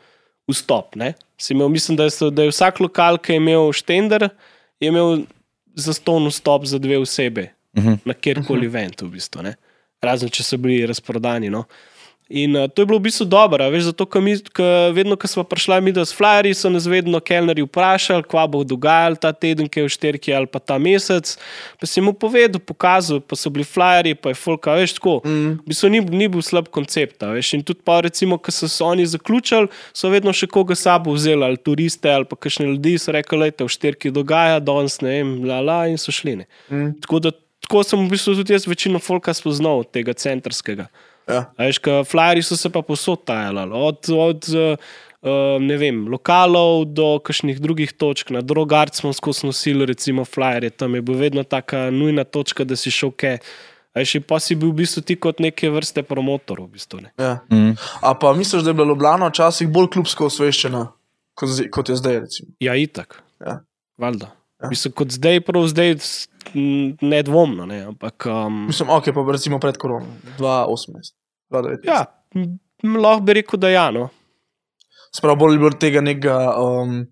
vstop. Ne? Si Imel, mislim, da je, da je vsak lokal, ki je imel štender, je imel zaston vstop za dve osebe Mhm. na kjerkoli eventu, v bistvu, ne. razen če so bili razprodani. No. In uh, to je bilo v bistvu dobro, veš, zato, ker vedno, ko smo prišli mi do flyerji, so nas vedno kelnerji vprašali, kva bo dogajalo ta teden, ki je v šterki ali pa ta mesec. Pa si mu povedal, pokazal, pa so bili flyerji, pa je folk, a veš, tako. Mm. V bistvu ni, ni bil slab koncept. Veš, in tudi, pa, recimo, ko so se oni zaključili, so vedno še koga sabo vzeli, ali turiste, ali pa kakšne ljudi, so rekli, da je v šterki dogaja, danes ne vem, la, la, in so šli. Mm. Tako, da, tako sem v bistvu tudi jaz večino folka spoznal, tega centrskega. Ja. Veš, flyeri so se pa posod tajali, od, od uh, ne vem, lokalov do kakšnih drugih točk. Na drugard smo skozi nosili, recimo, flyerje, tam je bila vedno tako nujna točka, da si šel kaj. A Veš, in pa si bil v bistvu ti kot neke vrste promotor. V bistvu, ne. Ja. Mm. A pa misliš, da je bila Ljubljana včasih bolj klubsko osveščena, kot, kot je zdaj? Recimo? ja, itak. Ja. Valjda. Ja. Mislim, kot zdaj, prav zdaj, nedvomno. Ne, ampak, um, Mislim, ok, pa recimo pred korono, 2018, 2019. ja, lahko bi rekel, da ja. No. Sprav bolj je bilo tega nekega um,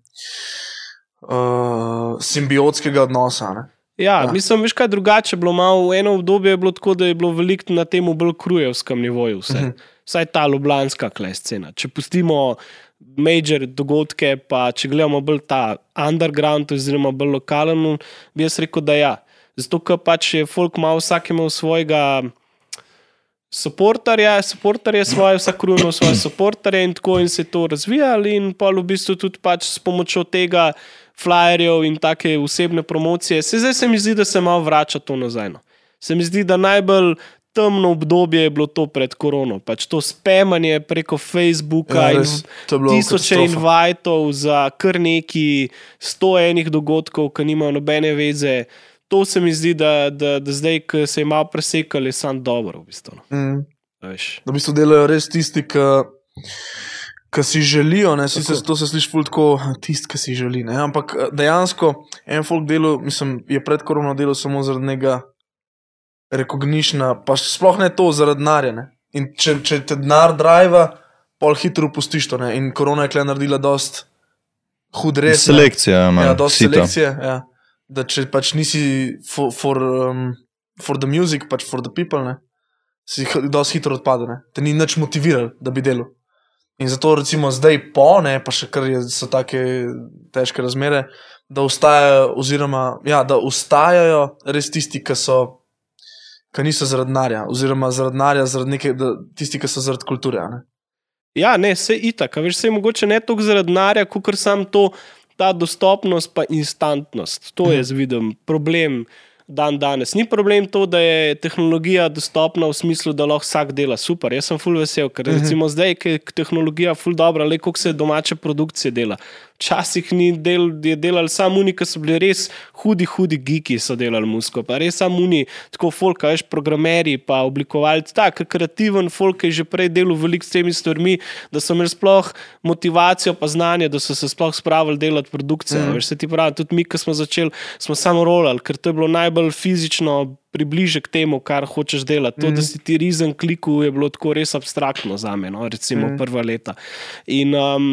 uh, simbiotskega odnosa. Ne? Ja, Ja. mislim, veš kaj drugače. Bilo malo eno obdobje je bilo tako, da je bilo veliko na tem bolj krujevskem nivoju. Vse. Mhm. Vsaj ta ljubljanska klej scena. Če pustimo major dogodke, pa če gledamo bolj ta underground, oziroma bolj lokalen, bi jaz rekel, da ja. Zato, ker pač je folk malo vsak imel svojega. Soportarje, soportarje svoje, vsak krujno svoje soportarje in tako in se je to razvijalo, in pa v bistvu tudi pač s pomočjo tega flyerjev in take osebne promocije. Se zdaj se mi zdi, da se malo vrača to nazaj. No. Se mi zdi, da najbolj temno obdobje je bilo to pred korono. Pač to spamanje preko Facebooka Ja, in res, bilo tisoče invitov za kar neki sto enih dogodkov, ki nimajo nobene veze. to se mi zdi, da, da, da zdaj, ko se je malo presekali, je sam dobro. V bistvu, no. Mm. Veš. Da v bistvu delajo res tisti, ki. Ki si želijo, ne, sicer Tako. to se sliši tako, tisti, ki si želi. Ne, ampak eh, dejansko en folk delo, mislim, je pred korono delo samo zaradi njega rekognišna, pa sploh ne to zaradi denarja. ne. In če, če te denar driva, pol hitro pustiš to. Ne. In korona je kle naredila dost hud res. Selekcija, ima. Ja, dosti sito. selekcije. Ja. Da če pač nisi for, for, um, for the music, pač for the people, ne, si dosti hitro odpade. Ne. Te ni nič motiviral, da bi delal. In zato recimo zdaj po, ne, pa še kar je, so take težke razmere, da ustajajo, oziroma ja, da ustajajo res tisti, ki so. Ki niso zaradi denarja, oziroma zaradi denarja, zaradi neke, da, tisti, ki so zaradi kulture. Ne? Ja, ne, vse itak, veš, se mogoče ne toliko zaradi denarja, kot sam to, ta dostopnost pa instantnost. To Mhm. je, jaz vidim, problem dan danes. Ni problem to, da je tehnologija dostopna v smislu, da lahko vsak dela super. Jaz sem full vesel, ker Mhm. recimo zdaj, ker je tehnologija full dobra, le koliko se domače produkcije dela. Včasih ni del, je delal samo oni, ki so bili res hudi, hudi geeki, so delali musko, pa res samo oni, tako folk, veš, programeri, pa oblikovalci, tako kreativen folk, ki je že prej delal veliko s temi stvarmi, da so imeli sploh motivacijo, pa znanje, da so se sploh spravili delati produkcije. Mm. Veš, se ti pravi, tudi mi, ki smo začeli, smo samo rolali, ker to je bilo najbolj fizično. Približek temu, kar hočeš delati. To, mm. da si ti rizen kliku, je bilo tako res abstraktno za me, no? recimo mm. prva leta. In um,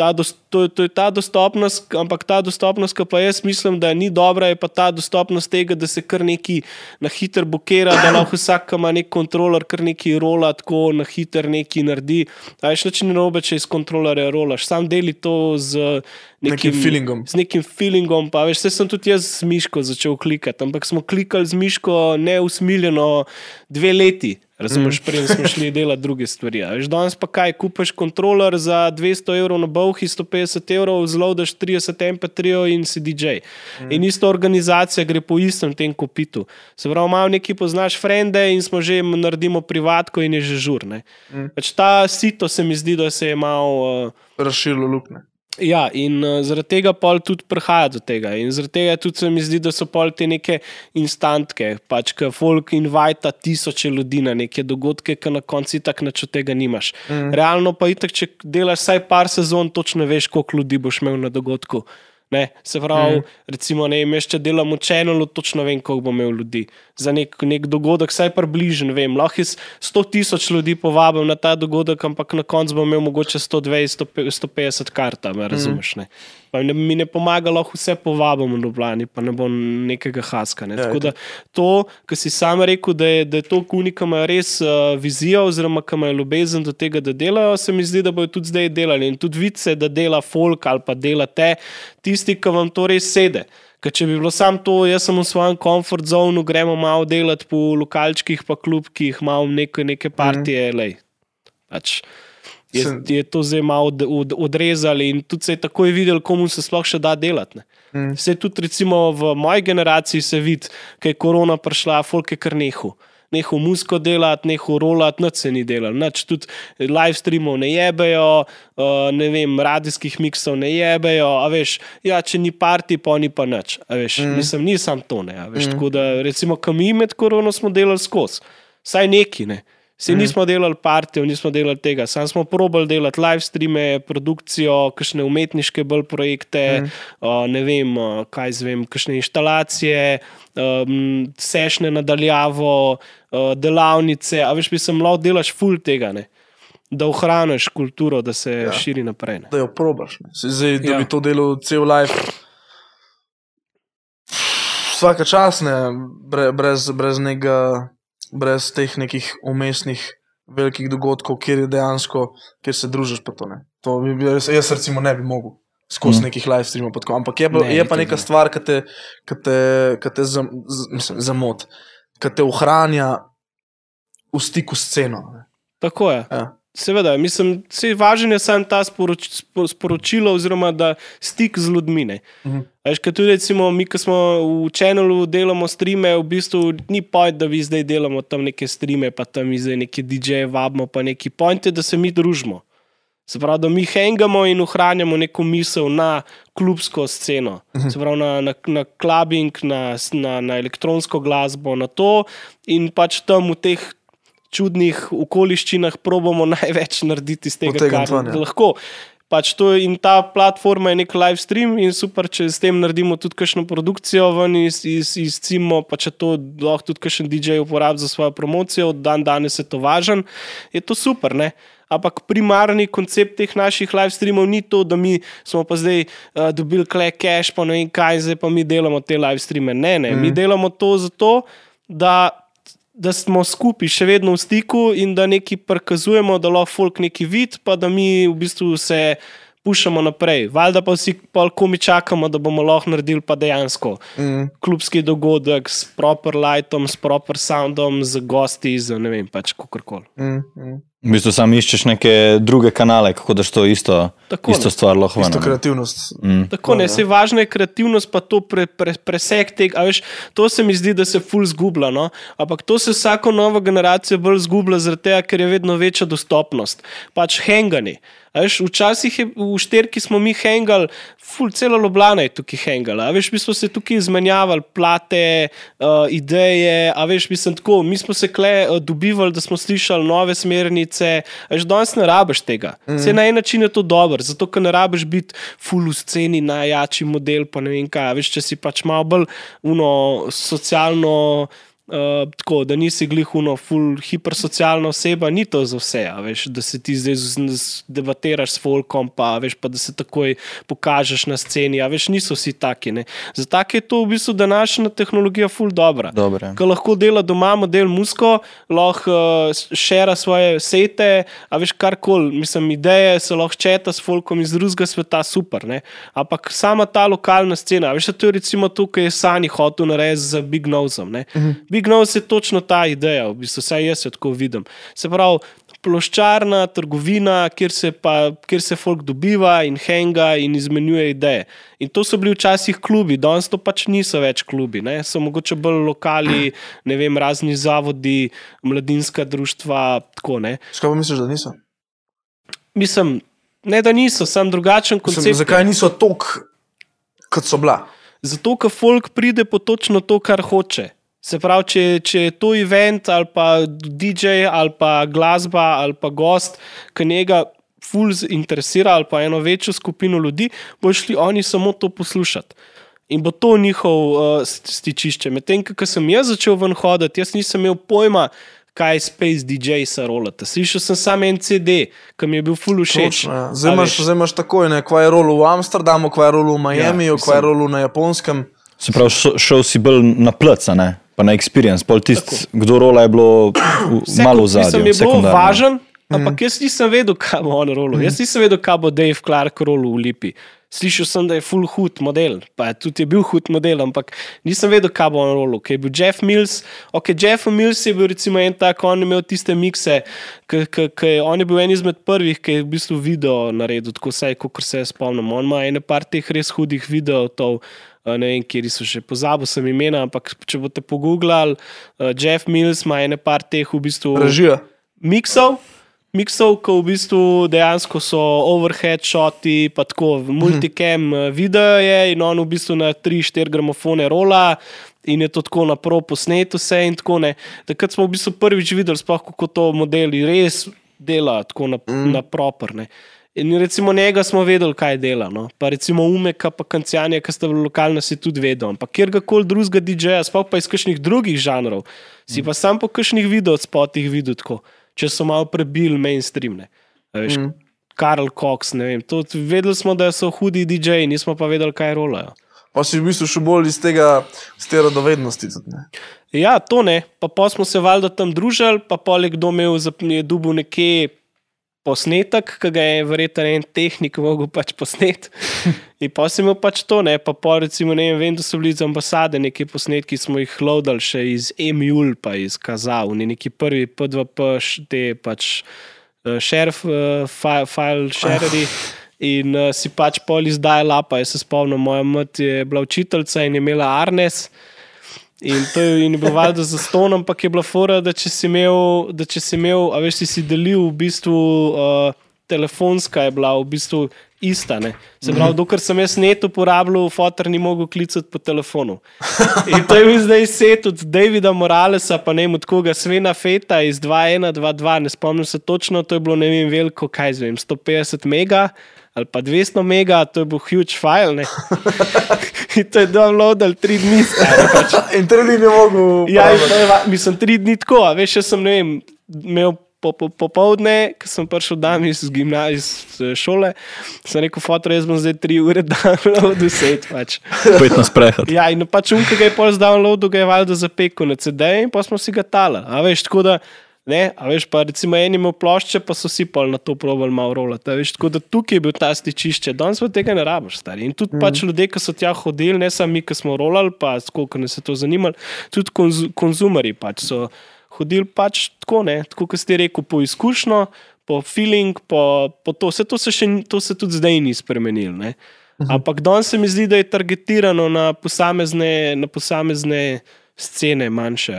ta, dos, to, to je ta dostopnost, ampak ta dostopnost, ki pa jaz mislim, da ni dobra, je pa ta dostopnost tega, da se kar neki na hiter bokera, da lahko vsak, ki ima nek kontroler, kar neki rola, tako na hiter neki naredi. A veš, nič ni narobe, če iz kontrolerja rolaš, sam deli to z Nekim feelingom. Z nekim feelingom, pa veš, vse sem tudi jaz z miško začel klikati, ampak smo klikali z miško neusmiljeno dve leti. Razumeš, mm. prej smo šli delati druge stvari. Veš, danes pa kaj, kupiš kontroler za 200 evrov na Bowhi, 150 evrov, zlodaš 30 MP3 in si DJ. Mm. In isto organizacija gre po istem tem kopitu. Se pravi, malo neki poznaš frende in smo že naredimo privatko in je že žur. Mm. Pač ta sito se mi zdi, da se je malo. Uh, Razširilo luknje. Ja, in uh, zaradi tega pol tudi prihaja do tega. In zaradi tega tudi se mi zdi, da so pol te neke instantke, pač ki folk invita tisoče ljudi na neke dogodke, ki na koncu tako nič od tega nimaš. Mm. Realno pa itak, če delaš vsaj par sezon, točno veš, koliko ljudi boš imel na dogodku. Ne, se pravi, mm. recimo, ne, vem, jaz če delam v čelu, točno vem, koliko bom imel ljudi. Za nek, nek dogodek, vsaj približen, vem. Lahko jaz 100 tisoč ljudi povabim na ta dogodek, ampak na koncu bom imel mogoče 120, 150 kart, me razumeš. Ne? Pa ne, mi ne pomaga, lahko vse povabim v Ljubljani, pa ne bo nekega haska. Ne? Ja, Tako da to, kar si sam rekel, da je, da je to kuni, ki ima res uh, vizijo, oziroma ki ima ljubezen do tega, da delajo, se mi zdi, da bodo tudi zdaj delali. In tudi vice, da dela folk ali pa dela te, tisti, ki vam to res sede. Ker če bi bilo samo to, jaz sem v svojem komfort zonu, gremo malo delati po lokalčkih, pa klubkih, malo neke, neke partije, mm. lej. Pač, je, Sem- je to zdaj malo od, od, odrezali in tudi se je takoj videl, komu se sploh še da delati. Mm. Vse tudi recimo v moji generaciji se vidi, ker je korona prišla, folk je kar nehu. Neho musko delati, neho rolati, nič se ni delal, nič tudi live streamov ne jebejo, uh, ne vem, radijskih miksov ne jebejo, a veš, ja, če ni parti, pa ni pa nič. a Veš, mm. Mislim, nisem to, ne, a veš, mm. tako da recimo, kam mi med korono smo delali skozi, saj neki ne. Se mm. nismo delali partijev, nismo delali tega, sam smo probali delati live streame, produkcijo, kakšne umetniške bolj projekte, mm. uh, ne vem, uh, kaj zvem, kakšne instalacije, um, sešne nadaljavo, uh, delavnice. A veš, se lahko delaš full tega, ne? da ohraniš kulturo, da se ja. širi naprej. Ne? Da jo probaš. Zdaj, da Ja. bi to delal cel life. Vsaka čas, ne, bre- brez, brez, nekega, brez teh nekih umestnih velikih dogodkov, kjer je dejansko, kjer se družiš. pa To, ne. to bi bil res, jaz recimo ne bi mogel skozi mm. nekih live streamov. Ampak je pa, Ne, je pa neka ne. stvar, ki te, ki te, ki te zam, z, mislim, zamot, ki te ohranja v stiku s sceno. ne. Tako je. Ja. Seveda, mislim, se važen je samo ta sporoč, spo- sporočilo, oziroma da stik z ljudmi. ne. Mhm. Veš, kaj tudi recimo, mi, ki smo v Channelu delamo streame, v bistvu ni point, da vi zdaj delamo tam neke streame, pa tam zdaj neke DJ-je vabimo, pa neki point je, da se mi družimo. Se pravi, da mi hangamo in ohranjamo neko misel na klubsko sceno, se pravi na, na, na clubbing, na, na, na elektronsko glasbo, na to in pač tam v teh čudnih okoliščinah probamo največ narediti iz tega, Potegniti kar ja. lahko. Pač to, in ta platforma je nek live stream, in super, če s tem naredimo tudi kakšno produkcijo ven iz, iz, iz Cimo, pa če to lahko tudi kakšen DJ uporabi za svojo promocijo, dan danes je to važen, je to super. Ne? Ampak primarni koncept teh naših live streamov ni to, da mi smo pa zdaj uh, dobili kle cache, pa ne vem kaj, zdaj pa mi delamo te live streame. Ne, ne, mm. mi delamo to zato, da da smo skupaj še vedno v stiku in da nekaj prikazujemo, da lahko folk nekaj vidi, pa da mi v bistvu se puščamo naprej. Valjda pa vsi pol komi čakamo, da bomo lahko naredili pa dejansko Mm. klubski dogodek s proper lightom, s proper soundom, z gosti, z ne vem, pač kakorkoli. Mm. Mm. V bistvu sam iščeš neke druge kanale, kako daš to isto, Tako, isto ne. stvar lahko. Isto kreativnost. Mm. Tako ne, Ja. se važna je kreativnost, pa to pre, pre, preseg tega. a Veš, to se mi zdi, da se ful zgublja. No? Ampak to se vsako novo generacijo bolj zgublja, zaradi tega, ker je vedno večja dostopnost. Pač hengani. A Veš, včasih je v šterki smo mi hengali, ful, celo Ljubljana je tukaj hengala. Veš, mi smo se tukaj izmenjavali plate, uh, ideje, a veš, mislim tako, mi smo se kle uh, dobivali, da smo slišali nove smernice. Veš, danes ne rabiš tega. Mm. Se na en način je to dobro, zato ker ne rabiš biti full v sceni, najjačji model, pa ne vem kaj. Veš, če si pač malo bolj uno, socialno. Uh, tako, da nisi glihuno, full hipersocialna oseba, ni to za vse. Veš, da se ti zdaj debatiraš s folkom, pa, veš, pa da se takoj pokažeš na sceni. Veš, niso vsi taki. Ne. Za take je to v bistvu današnja tehnologija full dobra. Dobro, ja. Ki lahko dela doma model musko, lahko uh, šera svoje sete, a veš karkoli, mislim, ideje se lahko četa s folkom iz drugega sveta, super. Ne? Ampak sama ta lokalna scena, veš, to je recimo to, kar je Sani hotel narediti z Big Nosom. Uh -huh. Big Nose je točno ta ideja, v bistvu, vsaj jaz jo tako vidim. Se pravi, ploščarna, trgovina, kjer se, pa, kjer se folk dobiva in henga in izmenjuje ideje. In to so bili včasih klubi, danes to pač niso več klubi, ne? so mogoče bolj lokali, ne vem, razni zavodi, mladinska društva. Tako, ne. Skaj pa misliš, da niso? Mislim, ne da niso, sam drugačen koncept. Mislim, zakaj niso tok, kot so bila? Zato, ker folk pride po točno to, kar hoče. Se pravi, če, če je to event ali pa DJ ali pa glasba ali pa gost, ki njega ful interesira ali pa eno večjo skupino ljudi, bo šli oni samo to poslušati. In bo to njihov uh, stičišče. Medtem, ko sem jaz začel ven hoditi, jaz nisem imel pojma, kaj je Space DJ sa rolata. Slišal sem samo en CD, ki mi je bil ful všeč. Ja. A Zdaj imaš, veš. zdaj imaš takoj, ne, kva je rolo v Amsterdamu, kva je rolo v Miamiju, Ja, kva je rolo na japonskem. Se pravi, šel si bolj na plc, a ne? Pa na experience. Pol tist, kdo rola je bilo v- Vse malo kup, mislim, je bilo važen, ampak jaz nisem vedel, kaj bo on rolo. Jaz nisem vedel, kaj bo Dave Clark rolo v Lipi. Slišal sem, da je full hud model, pa je tudi je bil hud model, ampak nisem vedel, kaj bo on rolo. Ker je bil Jeff Mills, ok, Jeff Mills je bil recimo en tak, on je imel tiste mikse, ki je, on je bil en izmed prvih, ki je v bistvu video naredil, tako vsaj, kot se jaz spomnim. On ima ene par teh res hudih videov. Uh, ne vem, kje so že pozabil sem imena, ampak če boste pogooglali, uh, Jeff Mills ima ene par teh v bistvu Režija. miksov, miksov, ki v bistvu dejansko so overhead shoti, pa tako multicam uh, video je in on v bistvu na 3-4 gramofone rola. In je to tako napro posneto, vse in tako ne. Takrat smo v bistvu prvič videli, sploh kako to modeli res dela, tako na, mm. na properne. In recimo njega smo vedeli, kaj dela. No. Pa recimo Umeka, pa Kancijanja, ki sta v lokalni, si tudi vedel. Ampak kjerkoli drugega DJ-ja, sploh pa iz kakšnih drugih žanrov, si pa sam po kakšnih videospotih videl tako, če so malo prebili mainstream. Ne. A Veš, mm. Karl Cox, ne vem. To, vedeli smo, da so hudi DJ-ji, nismo pa vedeli, kaj rolajo. Pa si v bistvu še bolj iz tega, iz te radovednosti. Tudi, ne. Ja, to ne. Pa, pa smo se valjda tam družili, pa poleg kdo imel, je dubu nekje posnetek, ki ga je verjetno en tehnik mogel pač posnet. In pa sem imel pač to, ne, pa po recimo, ne vem, da so bili iz ambasade neki posnetki, ki smo jih loadali še iz Emul, pa iz Kazav, ne neki prvi P2P, š- te pač uh, sheriff, uh, file, file shareri. In uh, si pač pol izdaj lapa. Jaz se spomnim, moja mati je bila učiteljica in je imela Arnes. In to je in je bilo valjda za ston, ampak je bila fora, da če si imel, da če si imel, a veš, si si delil v bistvu uh, telefonska je bila v bistvu ista. Ne. Se pravi, dokler sem jaz net uporabljal, fotor ni mogel klicati po telefonu. In to je bil zdaj set od Davida Moralesa, pa ne vem od koga, Svena Feta iz 2122, ne spomnim se točno, to je bilo ne vem veliko, kaj zvem, 150 mega. Ali pa 200 mega, to je bil huge file. ne. In to je downloadal tri dni. Stari, pač. In tri dni je mogel. Ja, je, mislim, tri dni tako, a veš, jaz sem ne vem, imel po, po, popovdne, ko sem prišel dan iz gimnazije, iz šole, sem rekel, fotor, jaz bom zdaj tri ure download vse. Pač. Pojdi na sprehod. Ja, in pač um, ki ga je pol z downloadu, ga je valjda zapekel na CD in pa smo si ga tala. A veš, tako da. Ne, a veš, pa recimo imel plošče, pa so si pol na to provali malo rolati. Veš, tako da tukaj je bil ta stičišče, danes pa tega ne rabiš, stari. In tudi mm. pač ljudje, ki so tja hodili, ne samo mi, ki smo rolali, pa koliko nas je to zanimalo, tudi konz konzumeri pač so hodili pač tako, ne, tako kot ste rekel, po izkušnjo, po feeling, po, po to. Vse to se, še, to se tudi zdaj ni spremenilo. ne. Ampak danes se mi zdi, da je targetirano na posamezne, na posamezne scene, manjše.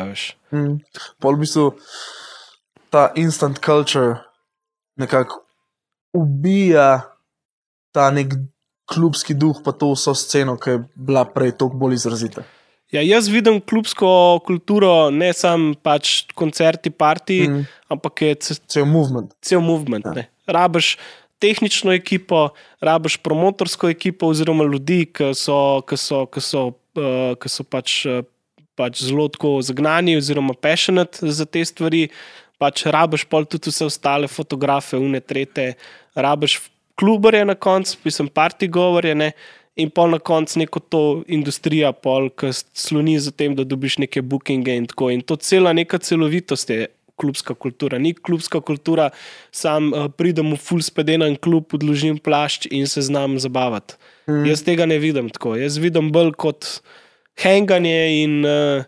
Mm. Pol v bistvu ta instant culture nekako ubija ta nek klubski duh, pa to vso sceno, ki je bila prej toliko bolj izrazita. Ja, jaz vidim klubsko kulturo, ne samo pač koncerti, parti, mm. Ampak je ce- Cel movement. cel movement. Ja. Ja. Rabiš tehnično ekipo, rabiš promotorsko ekipo, oziroma ljudi, ki so, ki so, ki so, uh, ki so pač, uh, pač zelo tako zagnani, oziroma passionate za te stvari. Pač rabiš pol tudi vse ostale fotografe, unetrete, rabiš klubarje na koncu, pisem parti govorje. Ne? In pol na koncu neko to industrija, pol, ki sloni za tem, da dobiš neke bookinge in tako. In to cela neka celovitost je klubska kultura. Ni klubska kultura, sam uh, pridem v full spedenan klub, odložim plašč in se znam zabavati. Mm. Jaz tega ne vidim tako. Jaz vidim bolj kot hanganje in uh,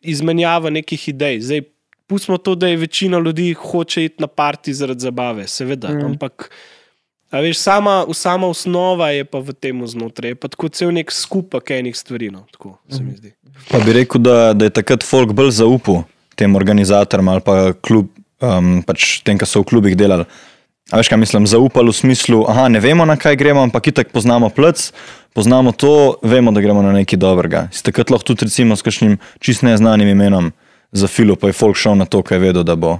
izmenjava nekih idej. Zdaj, pustimo to, da je večina ljudi hoče iti na parti zaradi zabave, seveda. Mm. Ampak. Veš, sama, sama osnova je pa v tem znotraj, je pa tako cel nek skupek enih stvari. No, tako zdi. Pa bi rekel, da, da je takrat folk bolj zaupal tem organizatorjem ali pa klub, um, pač tem, ki so v klubih delali. A veš, kaj mislim, zaupali v smislu, da ne vemo, na kaj gremo, ampak itak poznamo plc, poznamo to, vemo, da gremo na nekaj dobrega. Si takrat lahko tudi recimo s kakšnim čist neznanim imenom za filo, pa je folk šel na to, kaj je vedel, da bo.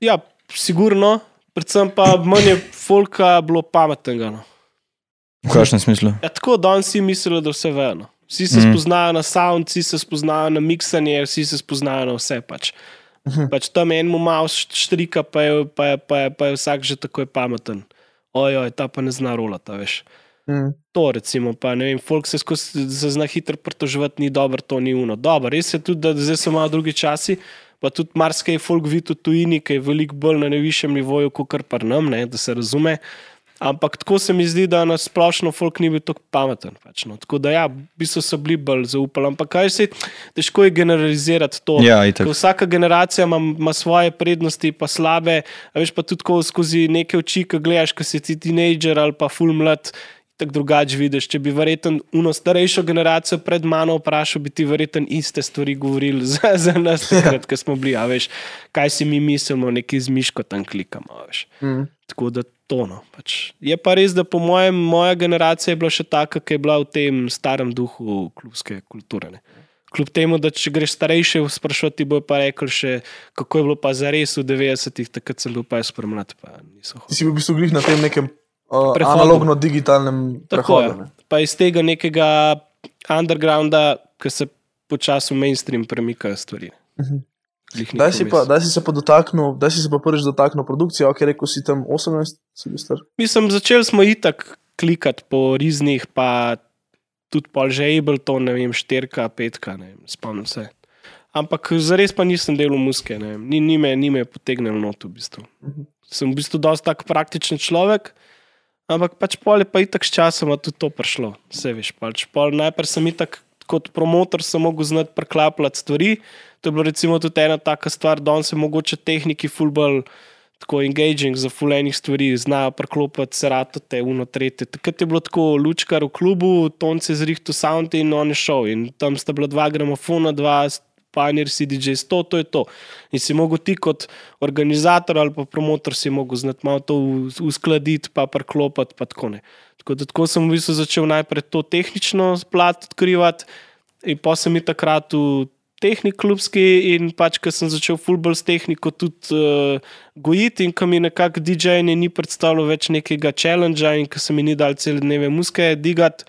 Ja, sigurno, predvsem pa manj je folka bilo pametnega. No. V kakšnem smislu? Ja, tako danes si mislijo, da vse vejo. No. Vsi se mm. spoznajo na sound, vsi se spoznajo na miksanje, vsi se spoznajo na vse. Pač. Pač tam enemu malo štrika, pa je, pa, je, pa, je, pa je vsak že tako pameten. Ojoj, ta pa ne zna rolata, veš. Mm. To, recimo, pa ne vem, folk se skozi se zna hitro pritoževati, ni dobro, to ni uno. Dobro, res je tudi, da zdaj so malo drugi časi, pa tudi marsikaj folk vidi v tujini, ki je veliko bolj na najvišjem nivoju, kot kar nam, ne, da se razume. Ampak tako se mi zdi, da na splošno folk ni bil tako pameten. Pač, no. Tako da, ja, v bistvu so bili bolj zaupali. Ampak kaj se, težko je generalizirati to. Ja, vsaka generacija ima, ima svoje prednosti, pa slabe. A veš pa tudi skozi neke oči, ki gledaš, ko si ti tinejdžer ali pa full mlad. Tako drugače vidiš. Če bi verjetno uno starejšo generacijo pred mano vprašal, bi ti verjetno iste stvari govorili za, za nas, takrat, ko smo bili. Veš, kaj si mi mislimo, neki z miško tam klikamo. Mm. Tako da to. No, pač. Je pa res, da po mojem, moja generacija je bila še taka, ki je bila v tem starem duhu klubske kulture. Ne. Kljub temu, da če greš starejše sprašovati, bo pa rekel še, kako je bilo pa za res v 90-ih, takrat sem bil pa jaz spremljati, si bil v bistvu glih na tem nekem Prehodu. analogno-digitalnem je. prehodu. ne. Pa iz tega nekega undergrounda, ki se počasi v mainstream premikajo stvari. Glih Daj nekaj si, pa, daj si se pa dotaknil, daj si se pa prvič dotaknil produkcije, ok, rekel si tam 18, si bil star. Mislim, začeli smo itak klikati po riznih, pa tudi pol že Ableton, ne vem, štirka, petka, ne vem, spomnim se. Ampak zares pa nisem delal muske, ne vem, ni, ni me, ni me potegnil not v bistvu. Mhm. Sem v bistvu dosti tak praktičen človek, ampak pač pol je pa itak s časom tudi to prišlo. Vse veš, pač pol najprej sem itak kot promotor sem mogel znati preklapljati stvari. To je bila recimo tudi ena taka stvar, da se mogoče tehniki fulbol tako engaging za fulejnih stvari, znajo preklopiti seratote, uno tretje. Takrat je bilo tako lučkar v klubu, tonce zrihtu sound in on je šel. In tam sta bila dva gramofona, dva Pioneer CDJs, to, to je to. In si mogel ti kot organizator ali pa promotor si mogel znati malo to us- uskladiti, pa preklopiti, pa tako ne. Tako, da, tako sem v bistvu začel najprej to tehnično plat odkrivati, in pa sem i takrat v tehnik klubski in pač, ker sem začel fulbol s tehniko tudi uh, gojiti in ko mi nekako DJ-je ni predstavljal več nekega challengea in ko se mi ni dal cel dneve muske digati,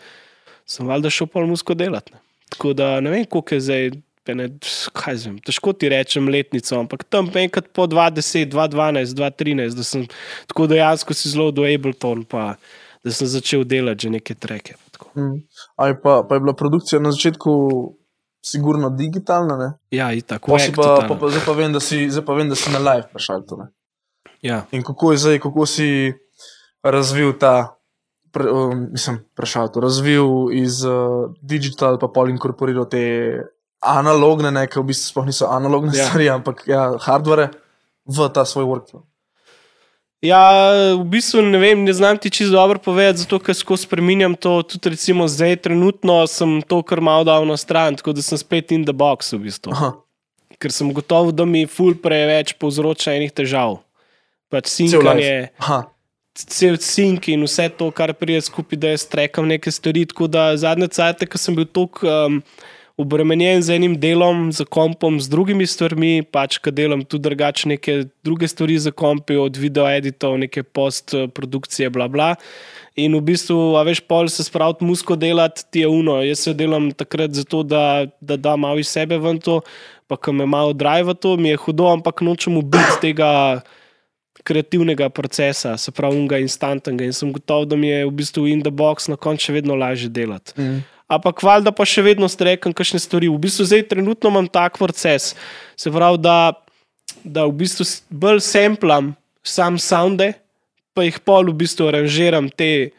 sem valjda šel pol musko delati. Ne. Tako da ne vem, koliko je zdaj. Ne, kaj zvem, težko ti rečem letnico, ampak tam enkrat po 20, 2012, 2013, da sem tako dejansko si zelo do Ableton, pa da sem začel delati že neke treke. Mm. Ali pa, pa je bila produkcija na začetku sigurno digitalna, ne? Ja, tako si pa, pa, pa, zdaj, pa vem, si, zdaj pa vem, da si na live. Ne? Ja. In kako je zdaj, kako si razvil ta, pre, um, mislim, prešal to, razvil iz uh, digital, pa pol inkorporiral te analogne, ne, ki v bistvu sploh niso analogne Ja. stvari, ampak ja, hardware v ta svoj workflow. Ja, v bistvu ne vem, ne znam ti čisto dobro povedati, zato ker skozi spremenjam to. Tudi recimo zdaj, trenutno sem to kar malo dal na stran, tako da sem spet in the box v bistvu. Aha, Ker sem gotov, da mi ful preveč povzroča enih težav. Pač sinkanje, cel sink in vse to, kar pride skupaj, da jaz trekam neke stvari. Tako da zadnje cajte, ko sem bil tako um, obremenjen z enim delom, z kompom, z drugimi stvarmi, pač kad delam tudi drugače neke druge stvari za kompi, od video editov, neke postprodukcije, bla bla. In v bistvu, a veš, pol se spraviti musko delati, ti je uno. Jaz se delam takrat zato, da, da dam malo iz sebe ven to, pa ko me malo drive to, mi je hudo, ampak nočem ubiti tega kreativnega procesa, se pravi, unga instantnega. In sem gotov, da mi je v bistvu in the box na koncu še vedno lažje delati. mm. Ampak valjda pa še vedno strekam kakšne stvari. V bistvu zdaj trenutno imam tak proces, se pravi, da, da v bistvu bolj semplam sam sounde, pa jih pol v bistvu aranžiram te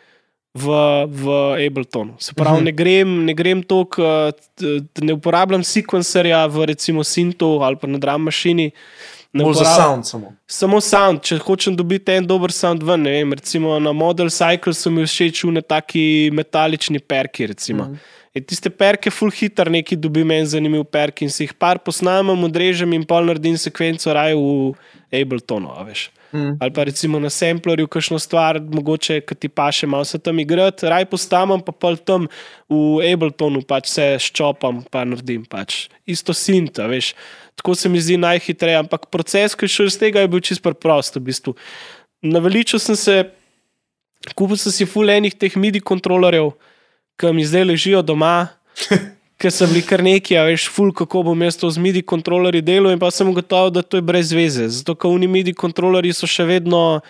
v, v Abletonu. Se pravi, Mhm. ne grem, ne grem toliko, eh, ne uporabljam sekvencerja v recimo Sintu ali pa na drum mašini. Ne Bolj za sound samo. Samo sound, če hočem dobiti en dober sound ven, ne vem, recimo na Model Cycle so mi všeč une taki metalični perki. Recimo. Mhm. In tiste perke, full hitar, neki dobim en zanimiv perk in si jih par posnamem, odrežem in pol naredim sekvenco raje v Abletonu. veš. Mm. Ali pa recimo na Samplerju, kakšno stvar, mogoče, ki ti pa še malo se tam igrati, raj postavim, pa pol tam v Abletonu pač se ščopam, pa naredim pač. Isto sinta, veš. Tako se mi zdi najhitreje, ampak proces, ki je šel iz tega, je bil čist preprost. V bistvu. Naveličal sem se, kupil sem si full enih teh MIDI kontrolerjev, ki mi zdaj ležijo doma. Ker so bili kar neki, a veš, ful, kako bom jaz to z MIDI kontrolerji delal, in pa sem gotovo, da to je brez veze. Zato, ker oni MIDI kontrolerji so še vedno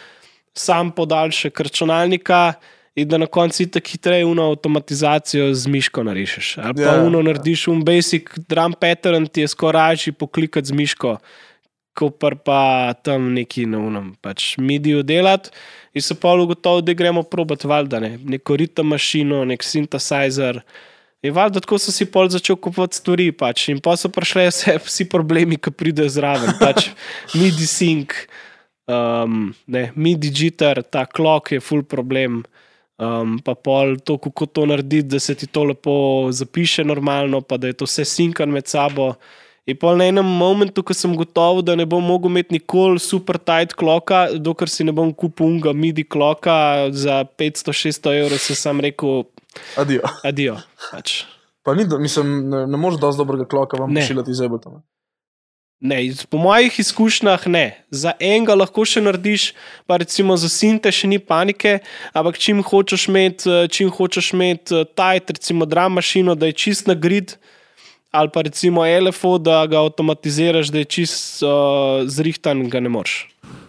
sam podaljšek računalnika in da na koncu tako hitreje uno avtomatizacijo z miško narišeš. Ali pa Ja, ja, uno narediš un basic drum pattern, ti je skoraj lažje poklikati z miško, kot pa tam neki na unem, pač MIDI-ju delati. In se pa ugotovil, da gremo probat valjda, ne? neko ritem mašino, nek synthesizer. In valjda tako so si pol začel kupovati stvari, pač. in pa so prišle vse, vsi problemi, ki pridejo zraven. Pač MIDI sync, um, ne, MIDI jitter, ta klok je full problem. Um, pa pol to, kako to narediti, da se ti to lepo zapiše normalno, pa da je to vse sinkan med sabo. In pol na enem momentu, ko sem gotov, da ne bom mogel imeti nikoli super tight kloka, dokler si ne bom kupil unga MIDI kloka za 500-600 evrov, sem sam rekel, Adijo. adijo. Pač. Pa ni, mislim, ne, ne moreš dosti dobrega kloka vam pošiljati iz Abletona. Ne, iz- po mojih izkušnjah ne. Za enega lahko še narediš, pa recimo za sinte še ni panike, ampak čim hočeš imeti, eh, čim hočeš imeti eh, tight, recimo drum mašino, da je čist na grid, ali pa recimo LFO, da ga avtomatiziraš, da je čist uh, zrihtan, ga ne moreš.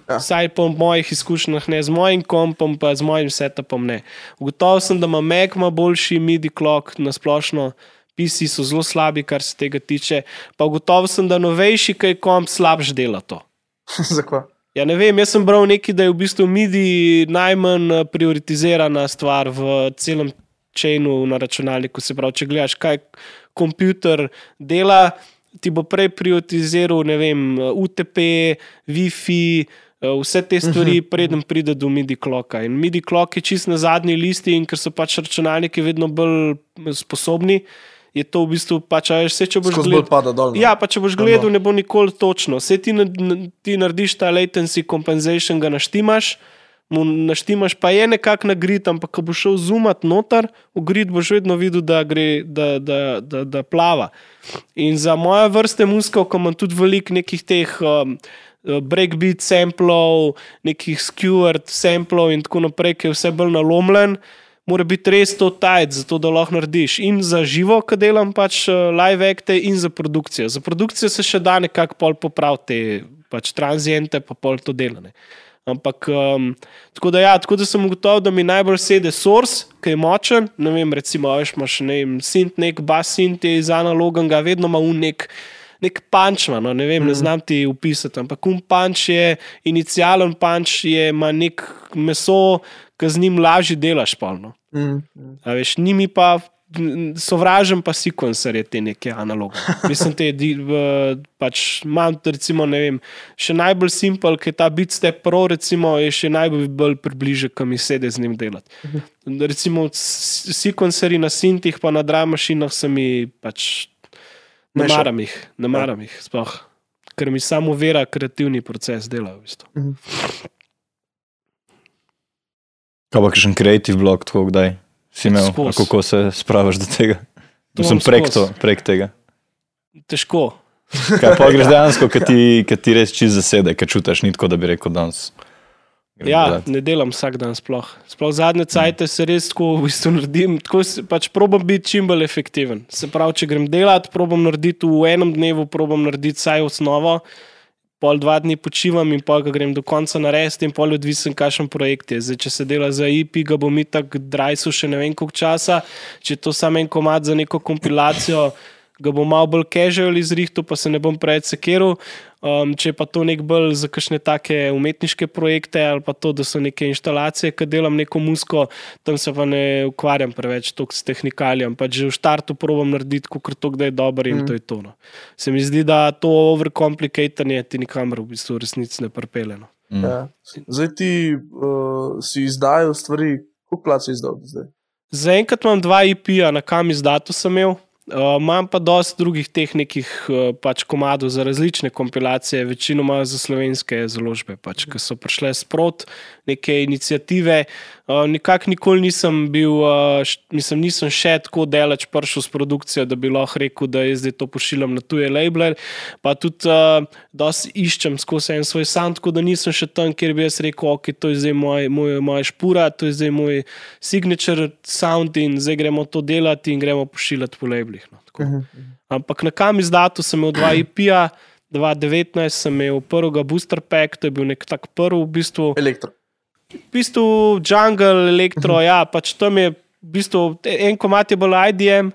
Ja. Vsaj po mojih izkušnjah ne, z mojim kompom, pa z mojim setupom ne. Ugotovil sem, da ima Mac ima boljši MIDI klok na splošno. PC so zelo slabi, kar se tega tiče. Pa ugotovil sem, da novejši, kaj komp slabš dela to. Zakaj? Ja, ne vem, jaz sem bral nekaj, da je v bistvu MIDI najmanj eh, prioritizirana stvar v celem čenu na računalniku. Se pravi, če gledaš, kaj komputer dela, ti bo prej prioritiziral, ne vem, UTP, WiFi. eh, Vse te stvari, preden pride do MIDI kloka. In MIDI klok je čist na zadnji listi, in ker so pač računalniki vedno bolj sposobni, je to v bistvu pač, a veš, vse, če boš gledal. dol. no. Ja, pa če boš gledal, no. ne bo nikoli točno. Vse ti, ti narediš ta latency compensation, ga naštimaš, mu naštimaš, pa je nekako na grid, ampak ko boš šel zumat noter, v grid boš vedno videl, da, gre, da, da, da, da plava. In za moje vrste muskov, ko imam tudi veliko nekih teh. Um, Breakbeat samplov, nekih skewered samplov, in tako naprej, ki je vse bolj nalomljen, mora biti res to tajt, zato da lahko narediš. In za živo, ki delam pač eh, live acte, in za produkcijo. Za produkcijo se še da nekako pol popraviti, te pač transiente, pa pol to delane. Ampak, um, tako, da ja, tako da sem ugotovil, da mi najbolj sedi source, ki je močen. Ne vem, recimo, veš, imaš ne vem, sint, nek bas sint je iz analoga, vedno ima un nek. Nek punč, ima, no, ne vem, mm. ne znam ti upisati, ampak un punč je, inicijalen punč je, ima nek meso, ki z njim lažje delaš, polno. Mm, mm. A veš, njimi pa sovražim pa sekvencerje te neke analoge. Mislim, te, pač imam, recimo, ne vem, še najbolj simpel, ki je ta Bitstep Pro, recimo, je še najbolj približen, kam mi sedi z njim delati. Recimo, sekvencerji na sintih, pa na dramašinah se mi pač ne maram jih, ne maram jih, sploh. Ker mi samo vera kreativni proces dela. V bistvu. Kaj pa še en creative blog, tako kdaj si imel, kako se spravaš do tega? To Sem prek, to, prek tega. Težko. Kaj pa greš dejansko, kad ti, kad ti res čist zasede, kad čutiš nitko, da bi rekel danes. Ja, delat. ne delam vsak dan sploh. Sploh zadnje cajte se res tako v bistvu naredim. Tako pač probam biti čim bolj efektiven. Se pravi, če grem delat, probam narediti v enem dnevu, probam narediti vsaj osnovo, pol dva dni počivam in pol ga grem do konca narediti in pol odvisen, kakšen projekt je. Zdaj, če se dela za IP, ga bom mi tako drajsu še ne vem koliko časa, če to samo en komat za neko kompilacijo. Ga bom malo bolj casual izrihtel, pa se ne bom preveč sekiral. Um, če je pa to nek bolj za kakšne take umetniške projekte ali pa to, da so neke instalacije, ki delam neko musko, tam se pa ne ukvarjam preveč toliko s tehnikalijami. Pač že v startu probujem narediti, kot to, da je dobro in Mm. to je to. No. Se mi zdi, da to overcomplicatanje ti nikamor v bistvu resnici ne pripelje. No. Mm. Ja. Zdaj ti uh, si izdajal stvari, koliko plač si izdal zdaj? Zaenkrat imam dva IP-ja, na kam izdatu sem imel. Uh, imam pa dosti drugih teh nekih uh, pač komadov za različne kompilacije, večinoma za slovenske založbe, pač, ki so prišle sprot neke inicijative. Uh, Nikakor nikoli nisem bil, uh, mislim, nisem še tako daleč prišel s produkcijo, da bi lahko rekel, da jaz zdaj to pošiljam na tuje labele. Pa tudi uh, dosti iščem skozi en svoj sound, tako da nisem še tam, kjer bi jaz rekel, ok, to je zdaj moj, moj, moja špura, to je zdaj moj signature sound in zdaj gremo to delati in gremo pošiljati po labelih. No, tako. Ampak na kam izdatu sem imel dva IP-ja, 2019 sem imel prvega booster pack, to je bil nek tak prvi v bistvu Elektro. V bistvu jungle, elektro, ja, pač tam je v bistvu en komat je bolj IDM,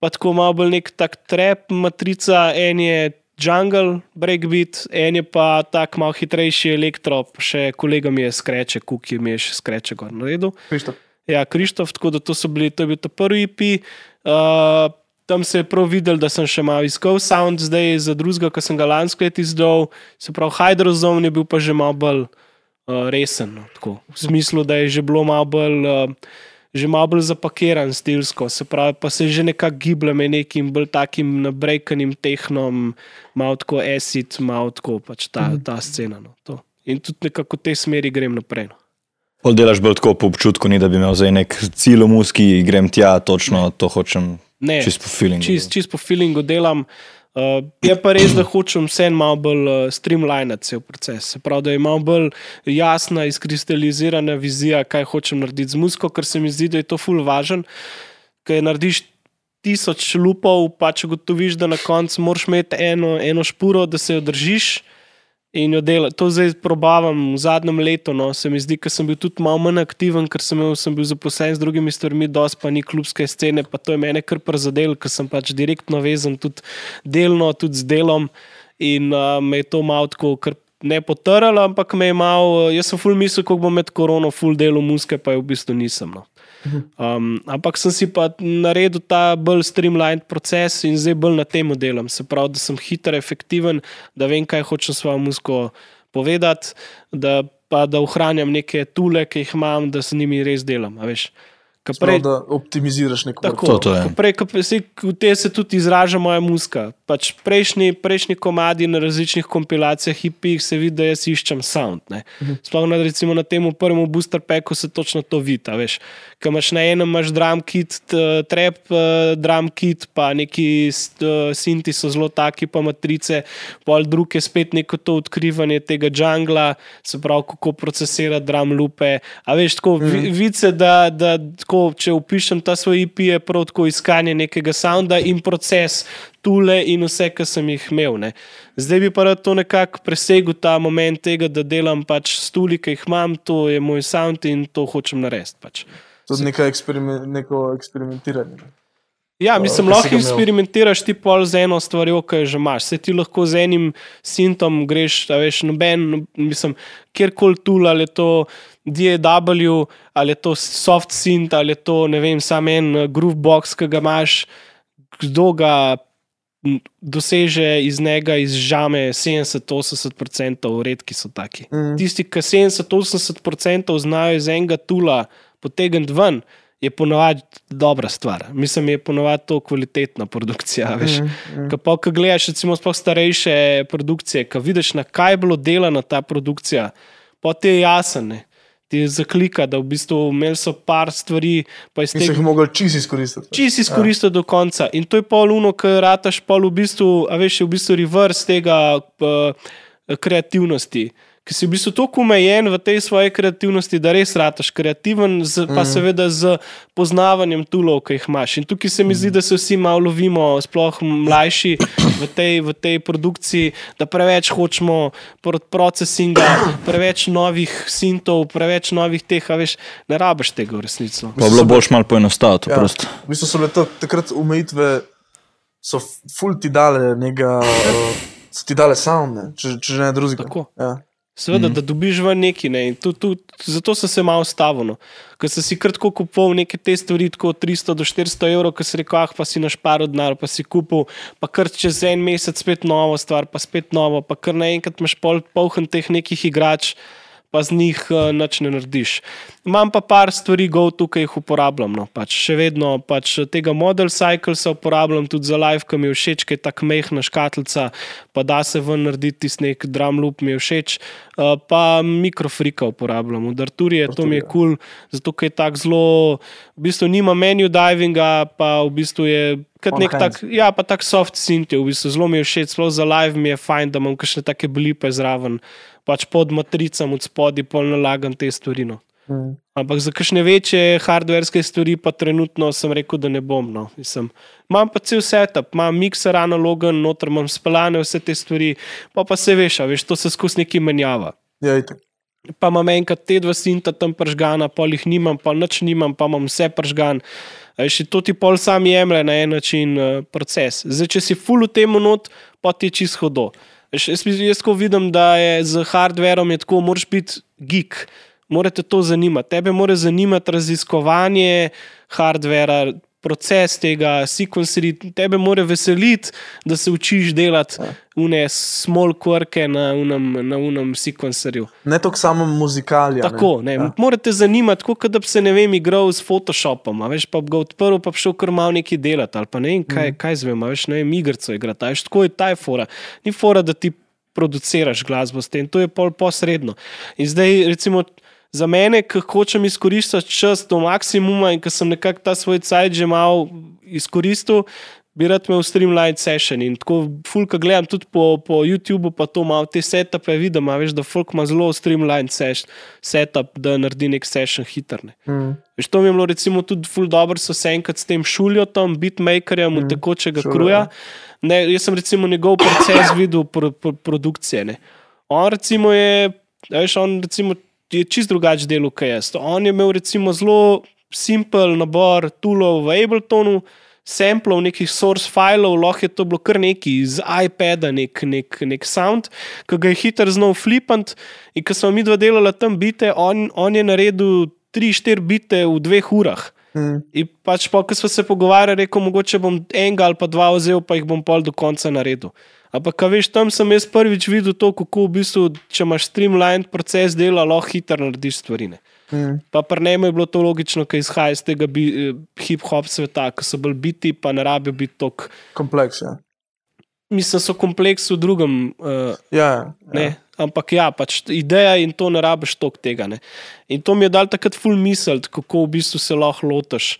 pa tako malo bolj nek tak trap matrica, en je jungle, breakbeat, en je pa tak malo hitrejši elektro, še kolega mi je skreče, kuki mi je še skreče gor naredil. Krištof. Ja, Krištof, tako da to, so bili, to je bil ta prvi IP. Uh, tam se je prav videl, da sem še malo iskal sound, zdaj za drugega, ki sem ga lansko let izdal. Se pravi, Hydrozone je bil pa že malo bolj uh, resen. No, tako. v smislu, da je že bilo malo bolj. Uh, Že malo bolj zapakiran stilsko, se pravi, pa se že nekako giblje med nekim bolj takim nabrekanim tehnom, malo tako acid, malo tako pač ta, ta scena. No, to. In tudi nekako v tej smeri grem naprej. No. Pol delaš bolj tako po občutku, ni da bi imel zdaj nek cilj v muski, grem tja, točno to hočem, Ne, čist po feelingu. čist, čist po feelingu delam. Uh, je pa res, da hočem vse malo bolj uh, streamlinati cel proces. Se pravi, da je malo bolj jasna, izkristalizirana vizija, kaj hočem narediti z muziko, ker se mi zdi, da je to ful važen. Ker narediš tisoč lupov, pa če gotoviš, da na koncu moraš imeti eno, eno špuro, da se jo držiš. In jo dela. To zdaj probavam v zadnjem letu. No. Se mi zdi, da sem bil tudi malo manj aktiven, ker sem, imel, sem bil zaposlen z drugimi stvarmi, dosti pa ni klubske scene, pa to je mene kar prizadel, ker sem pač direktno vezan tudi delno, tudi z delom. In uh, me je to malo tako, kar ne potrlo, ampak me je malo, jaz sem ful mislil, kako bom med korono ful delo muske, pa je v bistvu nisem. No. Um, ampak sem si pa naredil ta bolj streamlined proces in zdaj bolj na tem delam. Se pravi, da sem hiter, efektiven, da vem, kaj hočem s svojo muziko povedati, da pa da ohranjam neke tule, ki jih imam, da z njimi res delam. veš. Prej, da optimiziraš neko tako, To- to je. ko prej, ko se- v te se tudi izraža moja muska. Pač prejšnji, prejšnji komadi na različnih kompilacijah, hipih se vidi, da jaz iščem sound. ne. Sploh na, recimo, na tem prvem booster packu se točno to vidi. Ko imaš na enem imaš drum kit, trap uh, drum kit, pa neki uh, sinti so zelo taki, pa matrice, pol drug je spet neko to odkrivanje tega džungla, se pravi, kako procesirati drum lupe. A veš, tako mm. vice, da, da tako, če upišem ta svoj IP, je prav tako iskanje nekega sounda in proces. Tule in vse, kar sem jih imel. Ne. Zdaj bi pa rad to nekako presegel, ta moment tega, da delam pač stuli, ki jih imam, to je moj sound in to hočem narediti. Pač. Tudi neko, eksperiment, neko eksperimentiranje. ne. Ja, mislim, si lahko eksperimentiraš ti pol z eno stvarjo, ki jo že imaš. Se ti lahko z enim sintom greš, a veš, noben, no- mislim, kjerkoli tu, ali to DAW, ali je to soft synth, ali je to, ne vem, sam en eh, groovebox, ki ga imaš, kdo ga doseže iz njega, izžame 70-80%, redki so taki. Mhm. Tisti, ki 70-80% znajo iz enega tula potegniti ven, je ponovadi dobra stvar. Mislim, je ponovadi to kvalitetna produkcija. Veš. Mhm, Ko pa, gledaš, recimo, sploh starejše produkcije, ko vidiš, na kaj je bilo delana ta produkcija, pa ti je jasen. Ti zaklika, da v bistvu imeli so par stvari, pa iz so tega jih mogli čisto izkoristiti. čisi izkoristiti do konca. In to je pol uno, ker rataš pol v bistvu, a veš, je v bistvu reverse tega uh, kreativnosti. Ker si v bistvu tako omejen v tej svoji kreativnosti, da res rataš kreativen, z, pa Mhm. seveda z poznavanjem tulov, ki jih imaš. In tukaj se mi zdi, da se vsi malo lovimo, sploh mlajši v tej, v tej produkciji, da preveč hočemo pro- procesinga, preveč novih sintov, preveč novih teh, a veš, ne rabiš tega v resnici. Pa bilo boš malo poenostaviti. Ja. V bistvu so bile to, takrat omejitve, so ful ti dale nekega, uh, so ti dale sound, ne? če, če že ne drugega. Tako. Ja. Seveda, mm. da dobiš v neki. Ne? Tu, tu, zato sem se malo stavil. No. Ker sem si kratko kupoval neke te stvari, tako 300 do 400 evrov, ki si rekel, ah, pa si našparil denar, pa si kupil, pa kar čez en mesec spet novo stvar, pa spet novo, pa kar naenkrat imaš pol, polhen teh nekih igrač. Pa z njih uh, nič ne narediš. Imam pa par stvari, go tukaj jih uporabljam. No. Pač še vedno pač tega model cyclesa uporabljam tudi za live, ki mi je všeč, ki je tako mehna škatlica, pa da se ven narediti tisti nek drum loop, mi je všeč. Uh, pa mikrofrika uporabljam, v Darturije, to mi je kul, cool, zato ker je tako zelo, v bistvu nima menu divinga, pa v bistvu je. Kot nek tak, ja, pa tak soft synth v bistvu zelo mi je všeč, sploh za live mi je fajn, da imam kakšne take blipe zraven, pač pod matricam od spodaj, pol nalagam te stvari. No. Mm. Ampak za kakšne večje hardverske stvari pa trenutno sem rekel, da ne bom. No. Mislim, imam pa cel setup, imam mikser analogen, noter imam spelane vse te stvari, pa pa se veš, veš, to se skozi neki menjava. Ja, itak. Pa imam enkrat te dva sinta tam pržgana, pol jih nimam, pa nič nimam, pa imam vse pržgan. In to ti pol sam jemlje na en način uh, proces. Zdaj, če si full v tem not, pa ti je čist hodo. Veš, Jaz, jaz tako vidim, da je z hardverom je tako, moraš biti geek, morate to zanimati. Tebe mora zanimati raziskovanje hardvera, proces tega, sekvencerji, tebe mora veseliti, da se učiš delati une small quirke na unem, na unem sekvencerju. Ne toliko samo muzikalija. Tako, ne. Ja. Morate zanimati, kot da bi se ne vem, igral s Photoshopom, veš, pa bi ga odprl, pa bi šel kar malo nekaj delati, ali pa ne vem, kaj, mm. kaj zvem, veš, ne vem, igrico igrati, veš, tako je ta je fora. Ni fora, da ti produciraš glasbo s tem, to je pol posredno. In zdaj, recimo, za mene, ki hočem izkoristiti čas do maksimuma in ki sem nekako ta svoj cajt že malo izkoristil. Bi rad imel streamline session in tako, fulka gledam tudi po, po YouTubu, pa to malo te setupe vidim, veš, da folk ima zelo streamline ses- setup, da naredi nek session hitrne. Mm. Veš, to mi je bilo recimo tudi ful dobro, so se enkrat s tem šuljotom, beatmakerjem, mm, tekočega šuljo, kruja. ja. Ne, jaz sem recimo njegov proces videl pro, pro, produkcije. Ne. On recimo je, veš, on recimo je čist drugač delal kot jaz. On je imel recimo zelo simpel nabor tulov v Abletonu, samplov, nekih source filev, lahko je to bilo kar neki iz iPada, nek, nek, nek sound, ki ga je hitro znal flipant. In ko smo mi dva delala tam bite, on, on je naredil 3-4 bite v dveh urah. Mm. In pač pa, ko smo se pogovarjali, rekel, mogoče bom enega ali pa dva vzel, pa jih bom pol do konca naredil. Ampak, ka veš, tam sem jaz prvič videl to, kako v bistvu, če imaš streamlined proces dela, lahko hitro narediš stvari. ne. Mm. Pa pri njemu je bilo to logično, ker izhaja iz tega eh, hip-hop sveta, ki so bolj biti, pa ne rabijo biti tako. Kompleks, ja. Mislim, so kompleksi v drugem. Uh, Ja, Ne, ja. ampak ja, pač ideja in to ne rabiš tok tega. Ne. In to mi je dal takrat ful misel, kako v bistvu se lahko lotiš.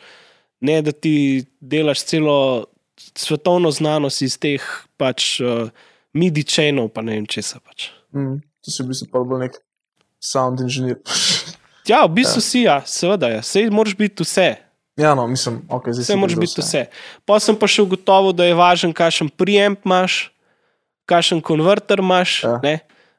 Ne, da ti delaš celo svetovno znanost iz teh pač uh, midi čenov, pa ne vem česa. Pač. Mm. To si v bistvu pa bolj nek sound inženir. Ja, v bistvu ja. si, ja, seveda, ja. sej moraš biti vse. ja, no, mislim, ok, zdaj Vse si moraš biti vse. Pa sem pa še ugotovil, da je važen, kakšen preamp imaš, kakšen konverter imaš. Ja. Ja.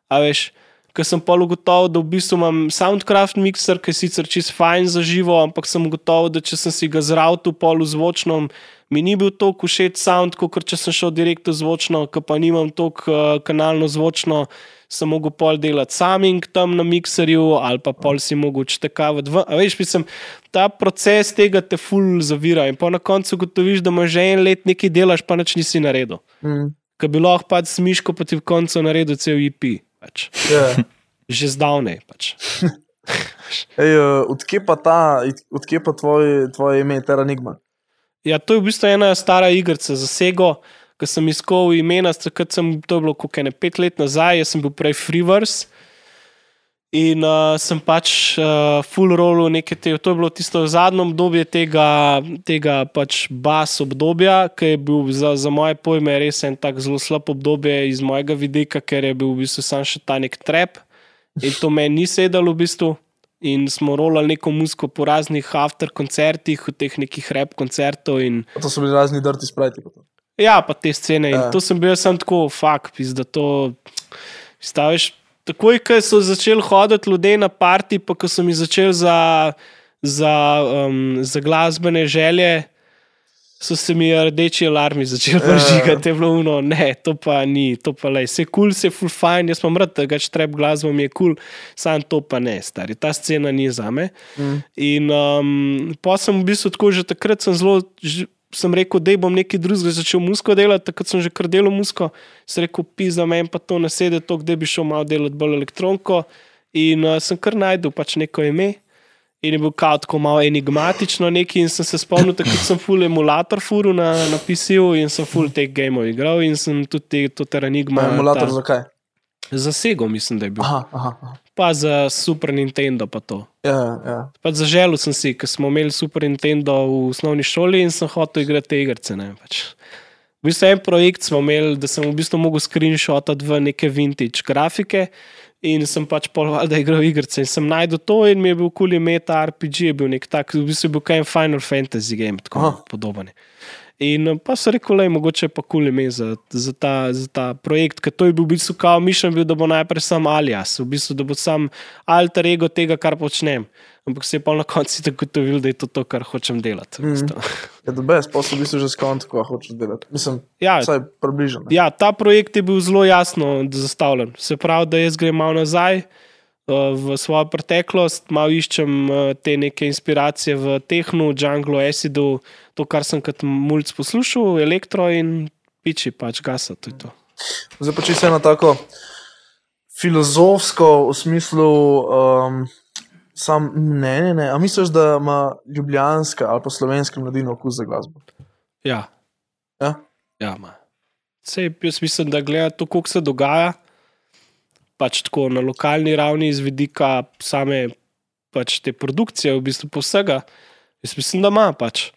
A veš, ker sem pa ugotovil, da v bistvu imam Soundcraft mixer, ki je sicer čist fajn za živo, ampak sem ugotovil, da če sem si ga zravtu pol v zvočnem, mi ni bil toliko všeč sound, kot če sem šel direktno zvočno, ker pa nimam toliko uh, kanalno zvočno. Sem mogel pol delati saming tam na mikserju, ali pa pol si mogel čtekavati. A Veš, mislim, ta proces tega te ful zavira. In pa na koncu ugotoviš, da imaš že en let nekaj delaš, pa nič nisi naredil. Mm. Ker bi lahko pač s miško pa ti v koncu naredil cel IP. Pač. Ja. Že zdavnej. Pač. Ej, uh, odkje pa ta, odkje pa tvoj, tvoje ime, Teranigma? Ja, to je v bistvu ena stara igrica za Sego, ki sem iskal imena, takrat sem to bilo kot ene pet let nazaj, jaz sem bil prej Freeverse. In uh, sem pač uh, full rolu neke te, to je bilo tisto zadnje obdobje tega, tega pač bas obdobja, ki je bil za, za moje pojme res en tak zelo slab obdobje iz mojega vidika, ker je bil v bistvu sam še ta nek trep in to meni ni sedelo v bistvu. In smo rolali neko muziko po raznih after koncertih, v teh nekih rap koncertov in To so bili razni dirti sprajti. Ja, pa te scene. In Ja. to sem bil sam tako, fakt, da to staviš. Takoj, ko so začeli hoditi ljudje na parti, pa ko so mi začeli za, za, um, za glasbene želje, so se mi rdeči alarmi začeli Ja. vržigati, je bilo uno, ne, to pa ni, to pa le. Vse kul, cool, se ful fajn, jaz pa mrd, tega trep glasba mi je kul, cool, sam to pa ne, stari, ta scena ni za me. Mm. In um, pa sem v bistvu tako že takrat sem zelo. Sem rekel, da bom nekaj drugega začel musko delati, takrat sem že kar delal musko. Sem rekel, pisa meni pa to nasede, to, da bi šel malo delati bolj elektronko. In uh, sem kar najdel pač neko ime. In je bil kao tako malo enigmatično neki. In sem se spomnil, da sem full emulator furu na, na PC-u in sem full teh gameov igral in sem tudi te, to teranigma. Emulator zakaj? Za Sego, mislim, da je bil. Aha, aha, aha. Pa za Super Nintendo pa to. Ja, ja. Pač zaželel sem si, ker smo imeli Super Nintendo v osnovni šoli in sem hotel igrati te igrice. Ne, pač. V bistvu en projekt smo imeli, da sem v bistvu mogel screenshotati v neke vintage grafike. In sem pač poloval, da igral igrice. In sem najdel to, in mi je bil kul meta RPG, je bil nek tak, v bistvu je bil kaj Final Fantasy game, tako Aha. podoben. In eh, pa so rekel, da je mogoče pa kul ime za, za, ta, za ta projekt, ker to je bil v bistvu kao mišljen, bil, da bo najprej sam alias, v bistvu, da bo sam alter ego tega, kar počnem. Ampak se je pa na koncu tako ugotovil, da je to to, kar hočem delati. v bistvu. Je to brez, so v bistvu že skont, ko hočeš delati. Mislim, Ja, vsaj približno. ne. Ja, ta projekt je bil zelo jasno zastavljen. Se pravi, da jaz grem malo nazaj uh, v svojo preteklost, malo iščem uh, te neke inspiracije v tehnu, junglu, acidu, to, kar sem kot mulj poslušal, elektro in piči, pač gasa. To to. Zdaj pa če se eno tako filozofsko v smislu. Um, Sam, ne, ne, ne. A misliš, da ima ljubljanska ali pa slovenska mladina okus za glasbo? Ja, Ja? ja ima. Sej, jaz mislim, da gleda to, kako se dogaja, pač tako na lokalni ravni, iz vidika same pač te produkcije, v bistvu vsega. Jaz mislim, da ima pač.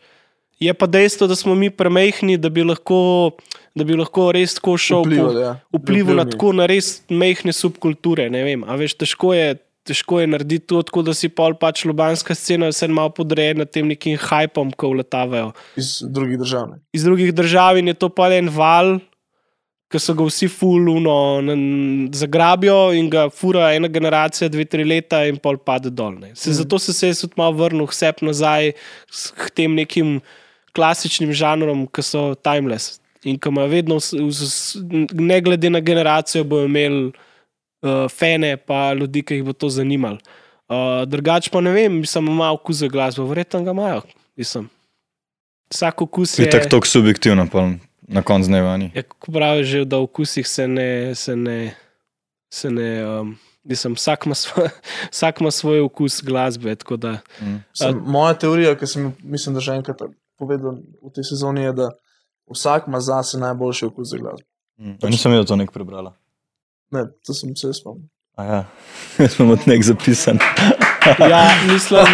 Je pa dejstvo, da smo mi premehni, da bi lahko, da bi lahko res tako šel Vplival, po, ja. vplival na tako na res mehke subkulture. Ne vem, a veš, težko je. Težko je narediti to, tako da si pol pač ljubljanska scena vse malo podrejena tem nekim hajpom, ko vletavajo Iz drugih držav. iz drugih držav in je to pa en val, ki so ga vsi fuluno zagrabijo in ga fura ena generacija, dve, tri leta in pol pade dol. Se, zato se se jaz tudi malo vrnil vse nazaj k tem nekim klasičnim žanrom, ki so timeless in ki imajo vedno, ne glede na generacijo, bojo imeli uh, fene, pa ljudi, ki jih bo to zanimalo. Uh, drugač pa ne vem, sem malo okus za glasbo, verjetno ga imajo. Mislim. Vsak okus Je je. tako tako subjektivno, pa na koncu dneva ni. Ja, kako pravijo, že, da v okusih se ne, se ne, se ne um, Mislim, vsak, ima svoj, vsak ima svoj okus glasbe. Da, Sem, moja teorija, ki sem jo, mislim, da že enkrat povedal v tej sezoni, je, da vsak ima zase najboljši okus za glasbo. Mm. Nisem videl to nek prebrala. Ne, to sem se spomnil. A ja, smo od nek zapisan. ja, mislim,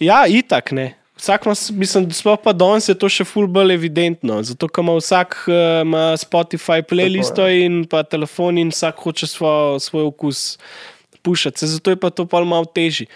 ja, itak ne. Vsak ima, mislim, sploh pa danes je to še ful bolj evidentno. Zato, ker ima vsak uh, ima Spotify playlisto in pa telefon in vsak hoče svoj, svoj okus pušati. Zato je pa to pa malo težje.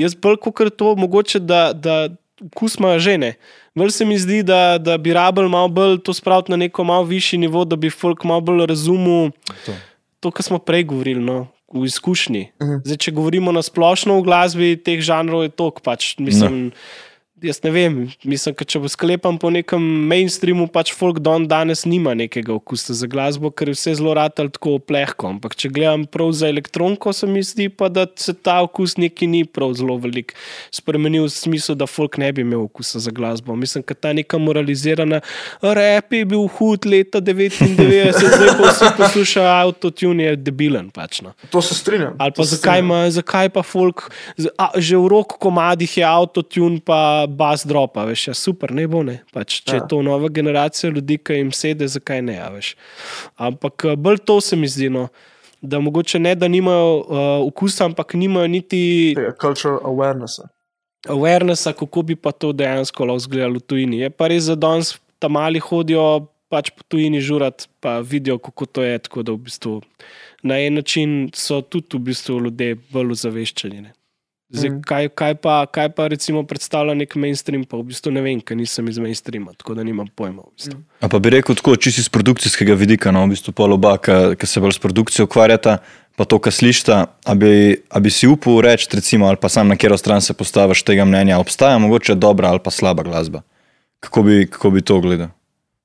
Jaz bolj kot to, mogoče da, da okus ima žene. Bolj se mi zdi, da, da bi rabel malo bolj to spraviti na neko malo višji nivo, da bi folk malo bolj razumel To. To, kar smo prej govorili. No. V izkušnji. Mhm. Zdaj, če govorimo na splošno v glasbi, teh žanrov je toliko. Pač, mislim, Jaz ne vem, mislim, če bo sklepam po nekem mainstreamu, pač folk don danes nima nekega okusa za glasbo, ker je vse zelo ratal tako plehko. Ampak če gledam prav za elektronko, se mi zdi pa, da se ta okus neki ni prav zelo velik spremenil v smislu, da folk ne bi imel okusa za glasbo. Mislim, da ta neka moralizirana rep je bil hud leta 99, zdaj pa vsi poslušajo avtotune, je debilen pač. No. To se strinjam. Ali pa se zakaj, strinjam. ima, zakaj pa folk, a, že v rok komadih je avtotune, pa bas dropa, veš, ja, super, ne bo ne. Pač, če ja. Ja. je to nova generacija ljudi, ki jim sede, zakaj ne, a veš. Ampak eh, bolj to se mi zdi, no, da mogoče ne, da nimajo uh, okusa, ampak nimajo niti Tega cultural awarenessa. awarenessa, kako bi pa to dejansko lahko izgledalo v tujini. Je pa res, da danes tam mali hodijo pač po tujini žurat, pa vidijo, kako to je. Tako da v bistvu na en način so tudi v bistvu ljudje bolj ozaveščeni. Zdaj, Mhm. kaj, kaj, pa, kaj pa recimo predstavlja nek mainstream, pa v bistvu ne vem, ker nisem iz mainstreama, tako da nimam pojma. V bistvu. A pa bi rekel tako, čisto iz produkcijskega vidika, no, v bistvu pol oba, ki se bolj s produkcijo ukvarjata, pa to, kar slišta, a bi, a bi si upal reči, recimo, ali pa sam na katero stran se postaviš tega mnenja, obstaja mogoče dobra ali pa slaba glasba. Kako bi, kako bi to gledal?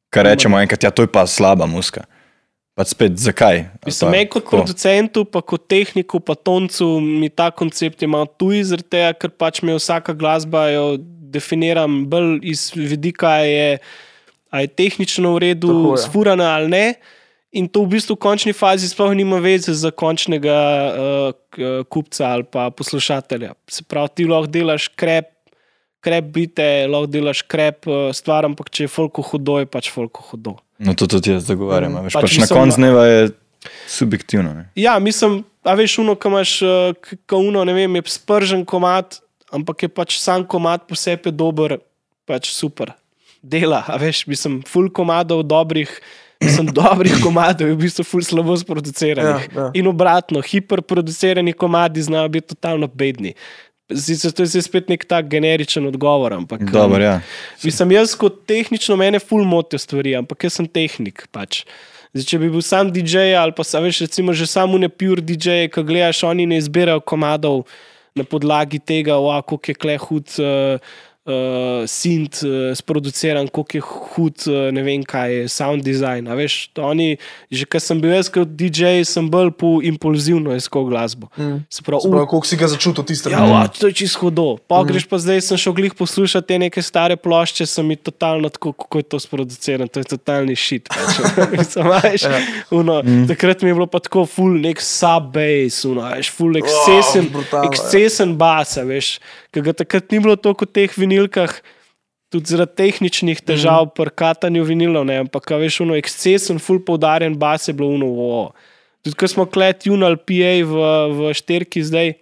Kaj rečemo enkrat, ja, to je pa slaba muska. Pa spet, zakaj? Mislim, pa me kot kako? producentu, pa kot tehniku, pa toncu, mi ta koncept je malo tuj, zaradi tega, ker pač me vsaka glasba jo definiram bolj iz vidika, je, je tehnično v redu, Tako je. sfurana ali ne. In to v bistvu v končni fazi sploh nima veze za končnega uh, kupca ali pa poslušatelja. Se pravi, ti lahko delaš krep, krep bite, lahko delaš krep uh, stvar, ampak če je folko hudo, je pač folko hudo. No, to tudi jaz zagovarjam. Veš, Pač pač pač na mislim, koncu dneva je subjektivno. Ne? Ja, mislim, a veš, uno, ki imaš, eh, k- ko uno, ne vem, je spržen komat, ampak je pač sam komat posebej dober, pač super. Dela, a veš, mislim, full komadov dobrih. Sem dobrih komadov, je v bistvu ful slabo sproduciranih. Ja, ja. In obratno, hiperproducirani komadi znajo biti totalno bedni. Zdaj, to je spet nek tak generičen odgovor. Ampak, um, Dobar, ja. Mislim, jaz kot tehnično mene ful motijo stvari, ampak jaz sem tehnik. Pač. Zdaj, če bi bil sam DJ ali pa sa, veš, recimo že samo ne pure DJ, ki gledaš, oni ne izbirajo komadov na podlagi tega, koliko je kle hud. Uh, Uh, Sint, uh, sproduciran, koliko je hud, uh, ne vem kaj sound design. A veš, oni, že kar sem bil jaz kot DJ, sem bolj po impulzivno iskal glasbo. Mm. Se pravi, pravi, koliko si ga začutil tiste Ja, va, to je čisto hudo. Pa mm. greš pa zdaj, sem šel glih poslušati te neke stare plošče, sem mi totalno tako, kako je to sproducirano, to je totalni šit. Pač. Veš, uno, mm. Takrat mi je bilo pa tako full nek sub-bass, full ekscesen, brutalno, ja. ekscesen bas, a veš, ki ga takrat ni bilo toliko v teh vinilkah. Tudi zaradi tehničnih težav mm. pri katanju vinilov, ne, ampak veš, uno, ekscesen, full poudarjen bas je bilo uno. Wow. Tudi, ko smo klet junal PA v, v šterki zdaj.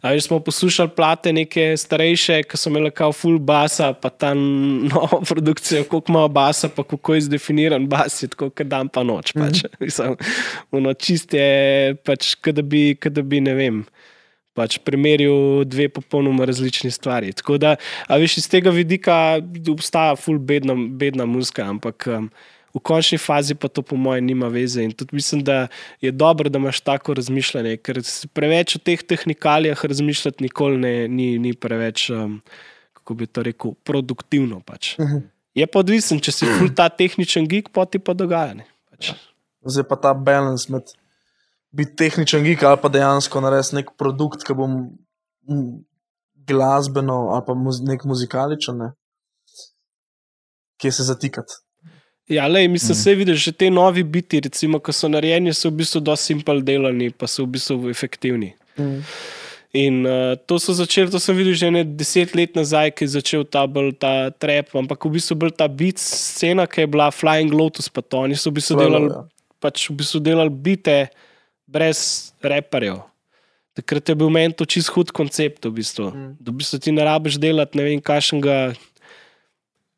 A veš, smo poslušali plate neke starejše, ki so imeli kao full basa, pa ta nova produkcija, koliko ima basa, pa kako je zdefiniran bas, je tako, kot dan pa noč. Pač. Mislim, ono, čist je, pač, kot da bi, kot da bi, ne vem. Pač primerjal dve popolnoma različni stvari. Tako da, a veš, iz tega vidika obstaja full bedna, bedna muzika, ampak um, v končni fazi pa to, po mojem, nima veze. In tudi mislim, da je dobro, da imaš tako razmišljanje, ker preveč o teh tehnikalijah razmišljati nikoli ne, ni, ni preveč, um, kako bi to rekel, produktivno. Pač. Mhm. Je pa odvisen, če si full ta tehničen gig, pa ti pa dogaja. ne. Pač. Zdaj pa ta balans med biti tehničen geek ali pa dejansko narediti nek produkt, ki bom glasbeno ali pa muz, nek muzikaličen, ne? kje se zatikati. Ja, lej, mislim, mm. se vidiš, že te novi biti, recimo, ko so narejeni, so v bistvu dosti simpel delani, pa so v bistvu efektivni. Mm. In uh, to so začeli, to sem videl že ne deset let nazaj, ki je začel ta, bolj ta trap, ampak v bistvu bolj ta beat scena, ki je bila Flying Lotus, pa to oni so v bistvu delali, Ja. pač v bistvu delali bite brez reperjev. Takrat je bil meni to čist hud koncept, v bistvu. Mm. Da v bistvu ti ne rabiš delati ne vem, kakšnega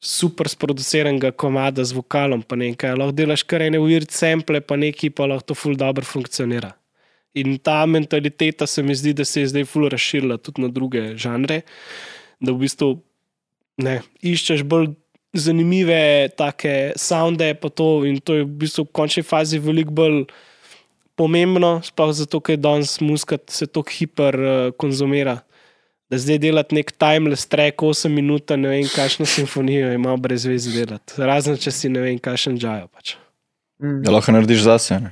super sproduciranega komada z vokalom, pa nekaj. Lahko delaš kar ene weird sample, pa nekaj, pa lahko to ful dobro funkcionira. In ta mentaliteta se mi zdi, da se je zdaj ful razširila tudi na druge žanre. Da v bistvu ne, iščeš bolj zanimive take sounde, pa to in to je v bistvu v končni fazi veliko bolj pomembno, sploh zato, ker danes muska se tako hiper uh, konzumira. Da zdaj delati nek timeless track 8 minut, ne vem, kakšno simfonijo ima brez veze delati. Razen če si ne vem, kakšen džajo. Pač. Mm. Ja, lahko narediš zase. Ne?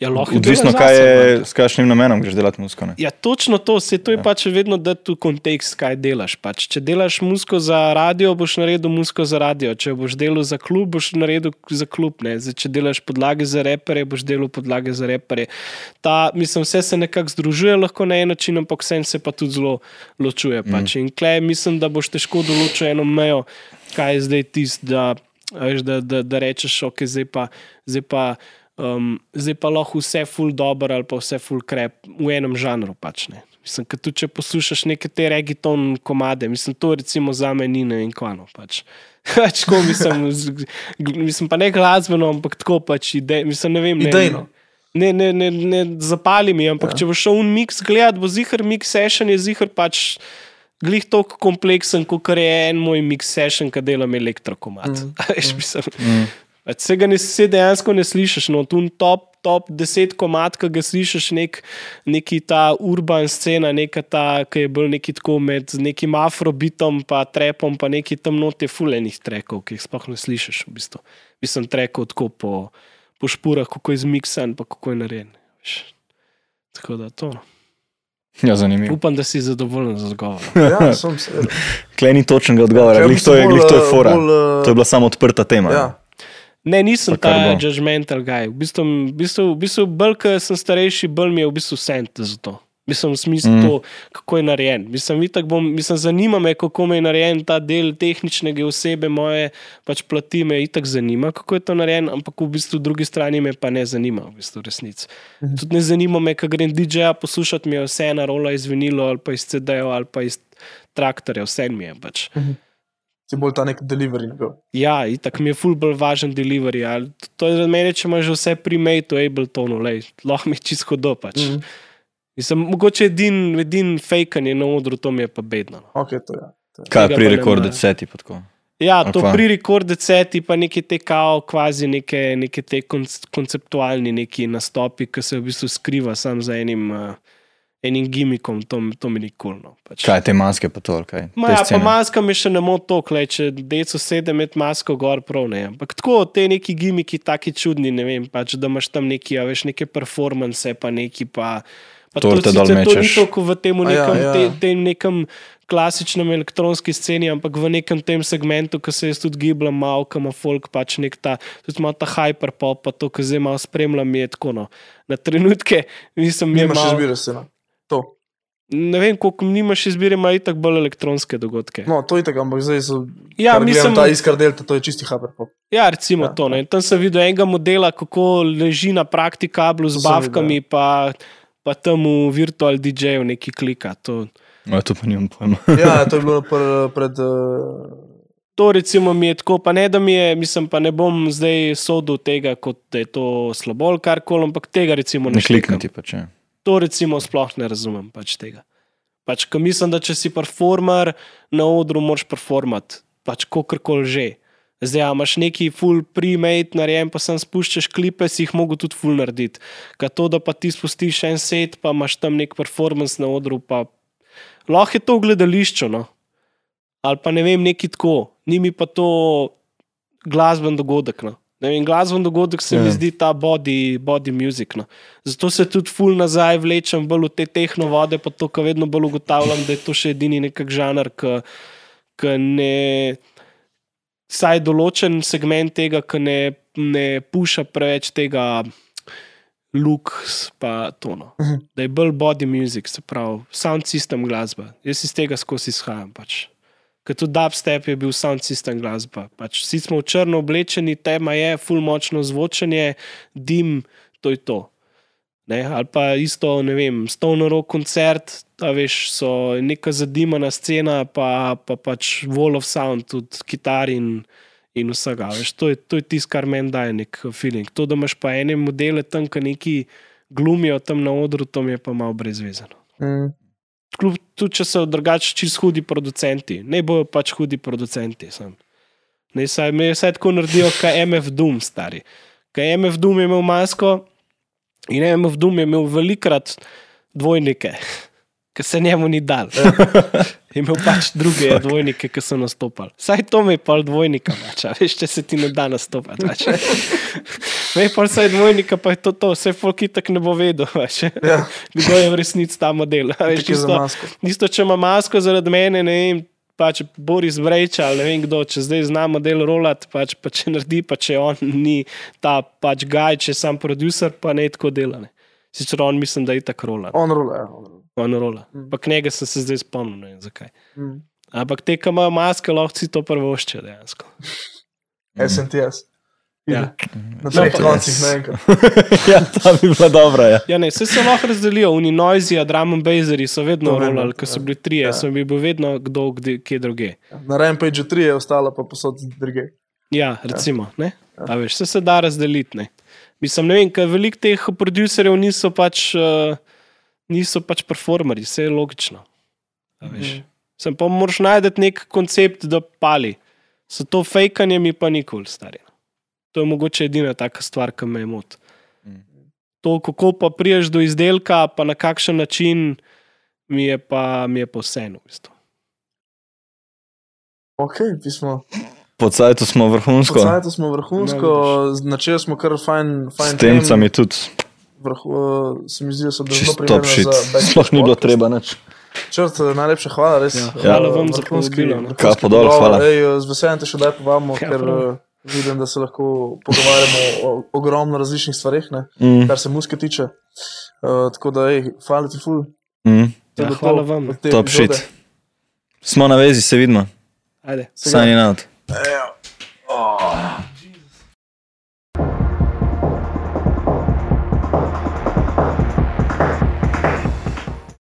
Ja, Odvisno, kaj zase, je, brate. s kakšnim namenom greš delati muziko. Ne? Ja, točno to, se to je Ja. pač vedno dati v kontekst, kaj delaš. Pač. Če delaš muziko za radio, boš naredil muziko za radio, če boš delal za klub, boš naredil za klub. Zdaj, če delaš podlage za repere, boš delal podlage za repere. Ta, mislim, vse se nekako združuje lahko na en način, ampak vse se pa tudi zelo ločuje. Pač. In klej mislim, da boš težko določil eno mejo, kaj je zdaj tisto, da, da, da, da rečeš, ok, zdaj pa. Zdaj pa Um, zdaj pa lahko vse full dobro ali pa vse full krep v enem žanru. Pač, ne. mislim, ker tudi če poslušaš neke te regiton komade, mislim, to recimo za me ni ne vem kvano. Pač. Pač, tako, mislim, z- mislim, pa ne glasbeno, ampak tako pač ide, mislim, ne vem. Ne, Idejno. Ne, ne, ne, ne zapali mi, ampak Ja. če boš šel v mix gledat, bo zihar mix session, je zihar pač glih toliko kompleksen, kot je en moj mix session, ki delam elektrokomat. Mm, Mm. Veš, mislim, Mm. Se ga ne, se dejansko ne slišiš, no, tu top, top 10 komat, ki ga slišiš, nek, neki ta urban scena, neka ta, ki je bolj neki tako med nekim afrobitom, pa trepom, pa neki tam note fulenih trekov, ki jih sploh ne slišiš. V bistvu. Mislim, trekov tako po, po špurah, kako je zmiksan, pa kako je narejen. Tako da to. no. Ja, zanimivo. Upam, da si zadovoljen z odgovorom. Ja, sem se. Klej ni točnega odgovora, Ja, glih to je, glih to je fora. bolj, eh, To je bila samo odprta tema. Ja. Ne, nisem Pa ta judgmental guy. V bistvu, v bistvu, v bistvu bolj, ker sem starejši, bolj mi je v bistvu sent za to. Mislim, v smislu, mm. to, kako je narejen. Mislim, bom, mislim, zanima me, kako me je narejen ta del tehničnega osebe, moje pač plati me itak zanima, kako je to narejen, ampak v bistvu drugi strani me pa ne zanima, v bistvu resnic. Mhm. Tudi ne zanima me, kaj grem DJ-ja poslušati, mi je vse na rola iz vinilo ali pa iz CD-jev ali pa iz traktorja, vse mi je pač. Si bolj ta nek delivery. njegov. Ja, itak mi je ful bolj važen delivery. Ali, to je za mene, če imaš vse primej, to je Abletonu, lahko mi čisto do. Pač. Mm. Mhm. Mislim, mogoče edin, edin fejkanje na odru, to mi je pa bedno. No. Ok, to je. To je. Kaj Tega pri rekordu seti? tako? Ja, to kva? pri rekordu ceti, pa neki te kao, kvazi neke, neke te konc- konceptualni neki nastopi, ki se v bistvu skriva sam za enim, uh, enim gimikom, to, to mi ni. Cool, pač. Kaj te maske pa to? Kaj? Ma, Te ja, pa maska mi še ne more to, klej, če deco sedem med masko gor, prav ne. Ampak tako, te neki gimiki, taki čudni, ne vem, pač, da imaš tam neki, a veš, neke performance, pa neki pa. Pa Torte to ni mečeš. toliko v tem ja, nekem, ja. te, tem nekem klasičnem elektronski sceni, ampak v nekem tem segmentu, ki se jaz tudi gibljem, malo, ki ima folk, pač nek ta, tudi malo ta hyperpop, pa to, ki zdaj malo spremljam, je tako. No. Na trenutke nisem imel. Nimaš izbire, scena. To. Ne vem, koliko nimaš izbire, ima itak bolj elektronske dogodke. No, to je tako, ampak zdaj so. Ja, kar mislim, ta iskar delta, to je čisti hyperpop. Ja, recimo Ja, ja, to. Ne. Tam sem videl enega modela, kako leži na praktikablu To z sem bavkami, pa, pa tam v virtual DJ-ju neki klika. To, O, to pa nimam pojma. Ja, to je bilo pr, pred. Uh, to recimo mi je tako, pa ne da mi je, mislim, pa ne bom zdaj sodel tega, kot da je to slabo ali karkoli, ampak tega recimo ne Ne klikniti pa če. To recimo sploh ne razumem pač tega. Pač, ko mislim, da če si performer na odru, moraš performati, pač kakorkoli že. Zdaj, imaš neki full pre-made narejen, pa sem spuščaš klipe, si jih mogo tudi full narediti. Kaj to, da pa ti spustiš en set, pa imaš tam nek performance na odru, pa lahko je to v gledališču, no. Ali pa ne vem, neki tako, ni mi pa to glasben dogodek. No. Vem, glasben dogodek se Ja. yeah. mi zdi ta body, body music. No. Zato se tudi ful nazaj vlečem bolj v te tehnovode, pa to, kar vedno bolj ugotavljam, da je to še edini nekak žanr, ki ne. vsaj določen segment tega, ki ne, ne puša preveč tega luks, pa tono. Mhm. Da je bolj body music, se pravi, sound system glasba. Jaz iz tega skozi izhajam. Pač. Ker tudi dubstep je bil sound system glasba. Pač, vsi smo v črno oblečeni, tema je, full močno zvočanje, dim, to je to. Ne? Ali pa isto, ne vem, stone rock koncert, a veš, so neka zadimana scena, pa, pa pač wall of sound, tudi kitar in, in vsega. Veš, to je, to je tisto, kar meni daje nek feeling. To, da imaš pa ene modele tam, ki neki glumijo tam na odru, to mi je pa malo brezvezano. Mm. Kljub tudi, če so drugače čisto hudi producenti, ne bojo pač hudi producenti. Sam. Ne, saj, me vse tako naredijo, kot MF Doom, stari. Kaj MF Doom je imel masko in MF Doom je imel velikrat dvojnike, ki se njemu ni dal. Je imel pač druge dvojnike, ki so nastopali. Saj to me je pol dvojnika, mača. veš, če se ti ne da nastopati. mača. Me je pol saj dvojnika, pa je to to, vse folk itak ne bo vedel. mača. Ja, Kdo je v resnici ta model? Veš, isto, isto, če ima masko zaradi mene, ne vem. Pač Boris Brejča ali ne vem kdo, če zdaj zna model rolati, pač, pa če naredi, pa če on ni ta pač gaj, če sam producer, pa ne tako dela. ne. Sicer on mislim, da je tako rola. On rola. Ja, on rola. On rola. Mm. Pa k njega sem se zdaj spomnil, ne vem zakaj. Mm. Ampak te, ki imajo maske, lahko si to prvošče dejansko. SNTS. Ja. Na treh pa- koncih naenkrat. ja, ta bi bila dobra. Ja. Ja, ne, vse se lahko razdelijo, oni noizji, drum and basseri so vedno rolali, ja. ker so bili trije, Ja. ja. so bili bil vedno kdo, kde, kje druge. Na Rampage 3 je ostalo, pa posod druge. Ja, recimo, ja. A veš, vse se da razdeliti. Ne. Mislim, ne vem, ker veliko teh producerjev niso pač, uh, niso pač performerji, vse je logično. Veš. Mhm. Sem pa moraš najti nek koncept, da pali. So to fejkanje mi pa nikoli, stari. To je mogoče edina taka stvar, ki me moti. Mm. To, kako pa priješ do izdelka, pa na kakšen način, mi je pa, mi je pa vseeno. V bistvu. Ok, pismo. Po cajtu smo vrhunsko, Pocajto smo vrhunsko, načeli smo kar fajn, s fajn temcami tudi. Vrhu, uh, se mi zdi, da so zelo backstage Sploh ni bilo treba nič. Črt, najlepša hvala, res. Ja, eh, hvala vam za ne. vrhunski Kapo dol, hvala. Ej, eh, z veseljem te še daj povabimo, Ja, ker prav. eh, vidim, da se lahko pogovarjamo o ogromno različnih stvareh, ne, Mm, kar se muske tiče. Uh, tako da, ej, hvala ti ful. mm, To Ja, bilo hvala to vam. top epizode. shit. Smo na vezi, se vidimo. Ajde. Se ga- Signing out. Ejo.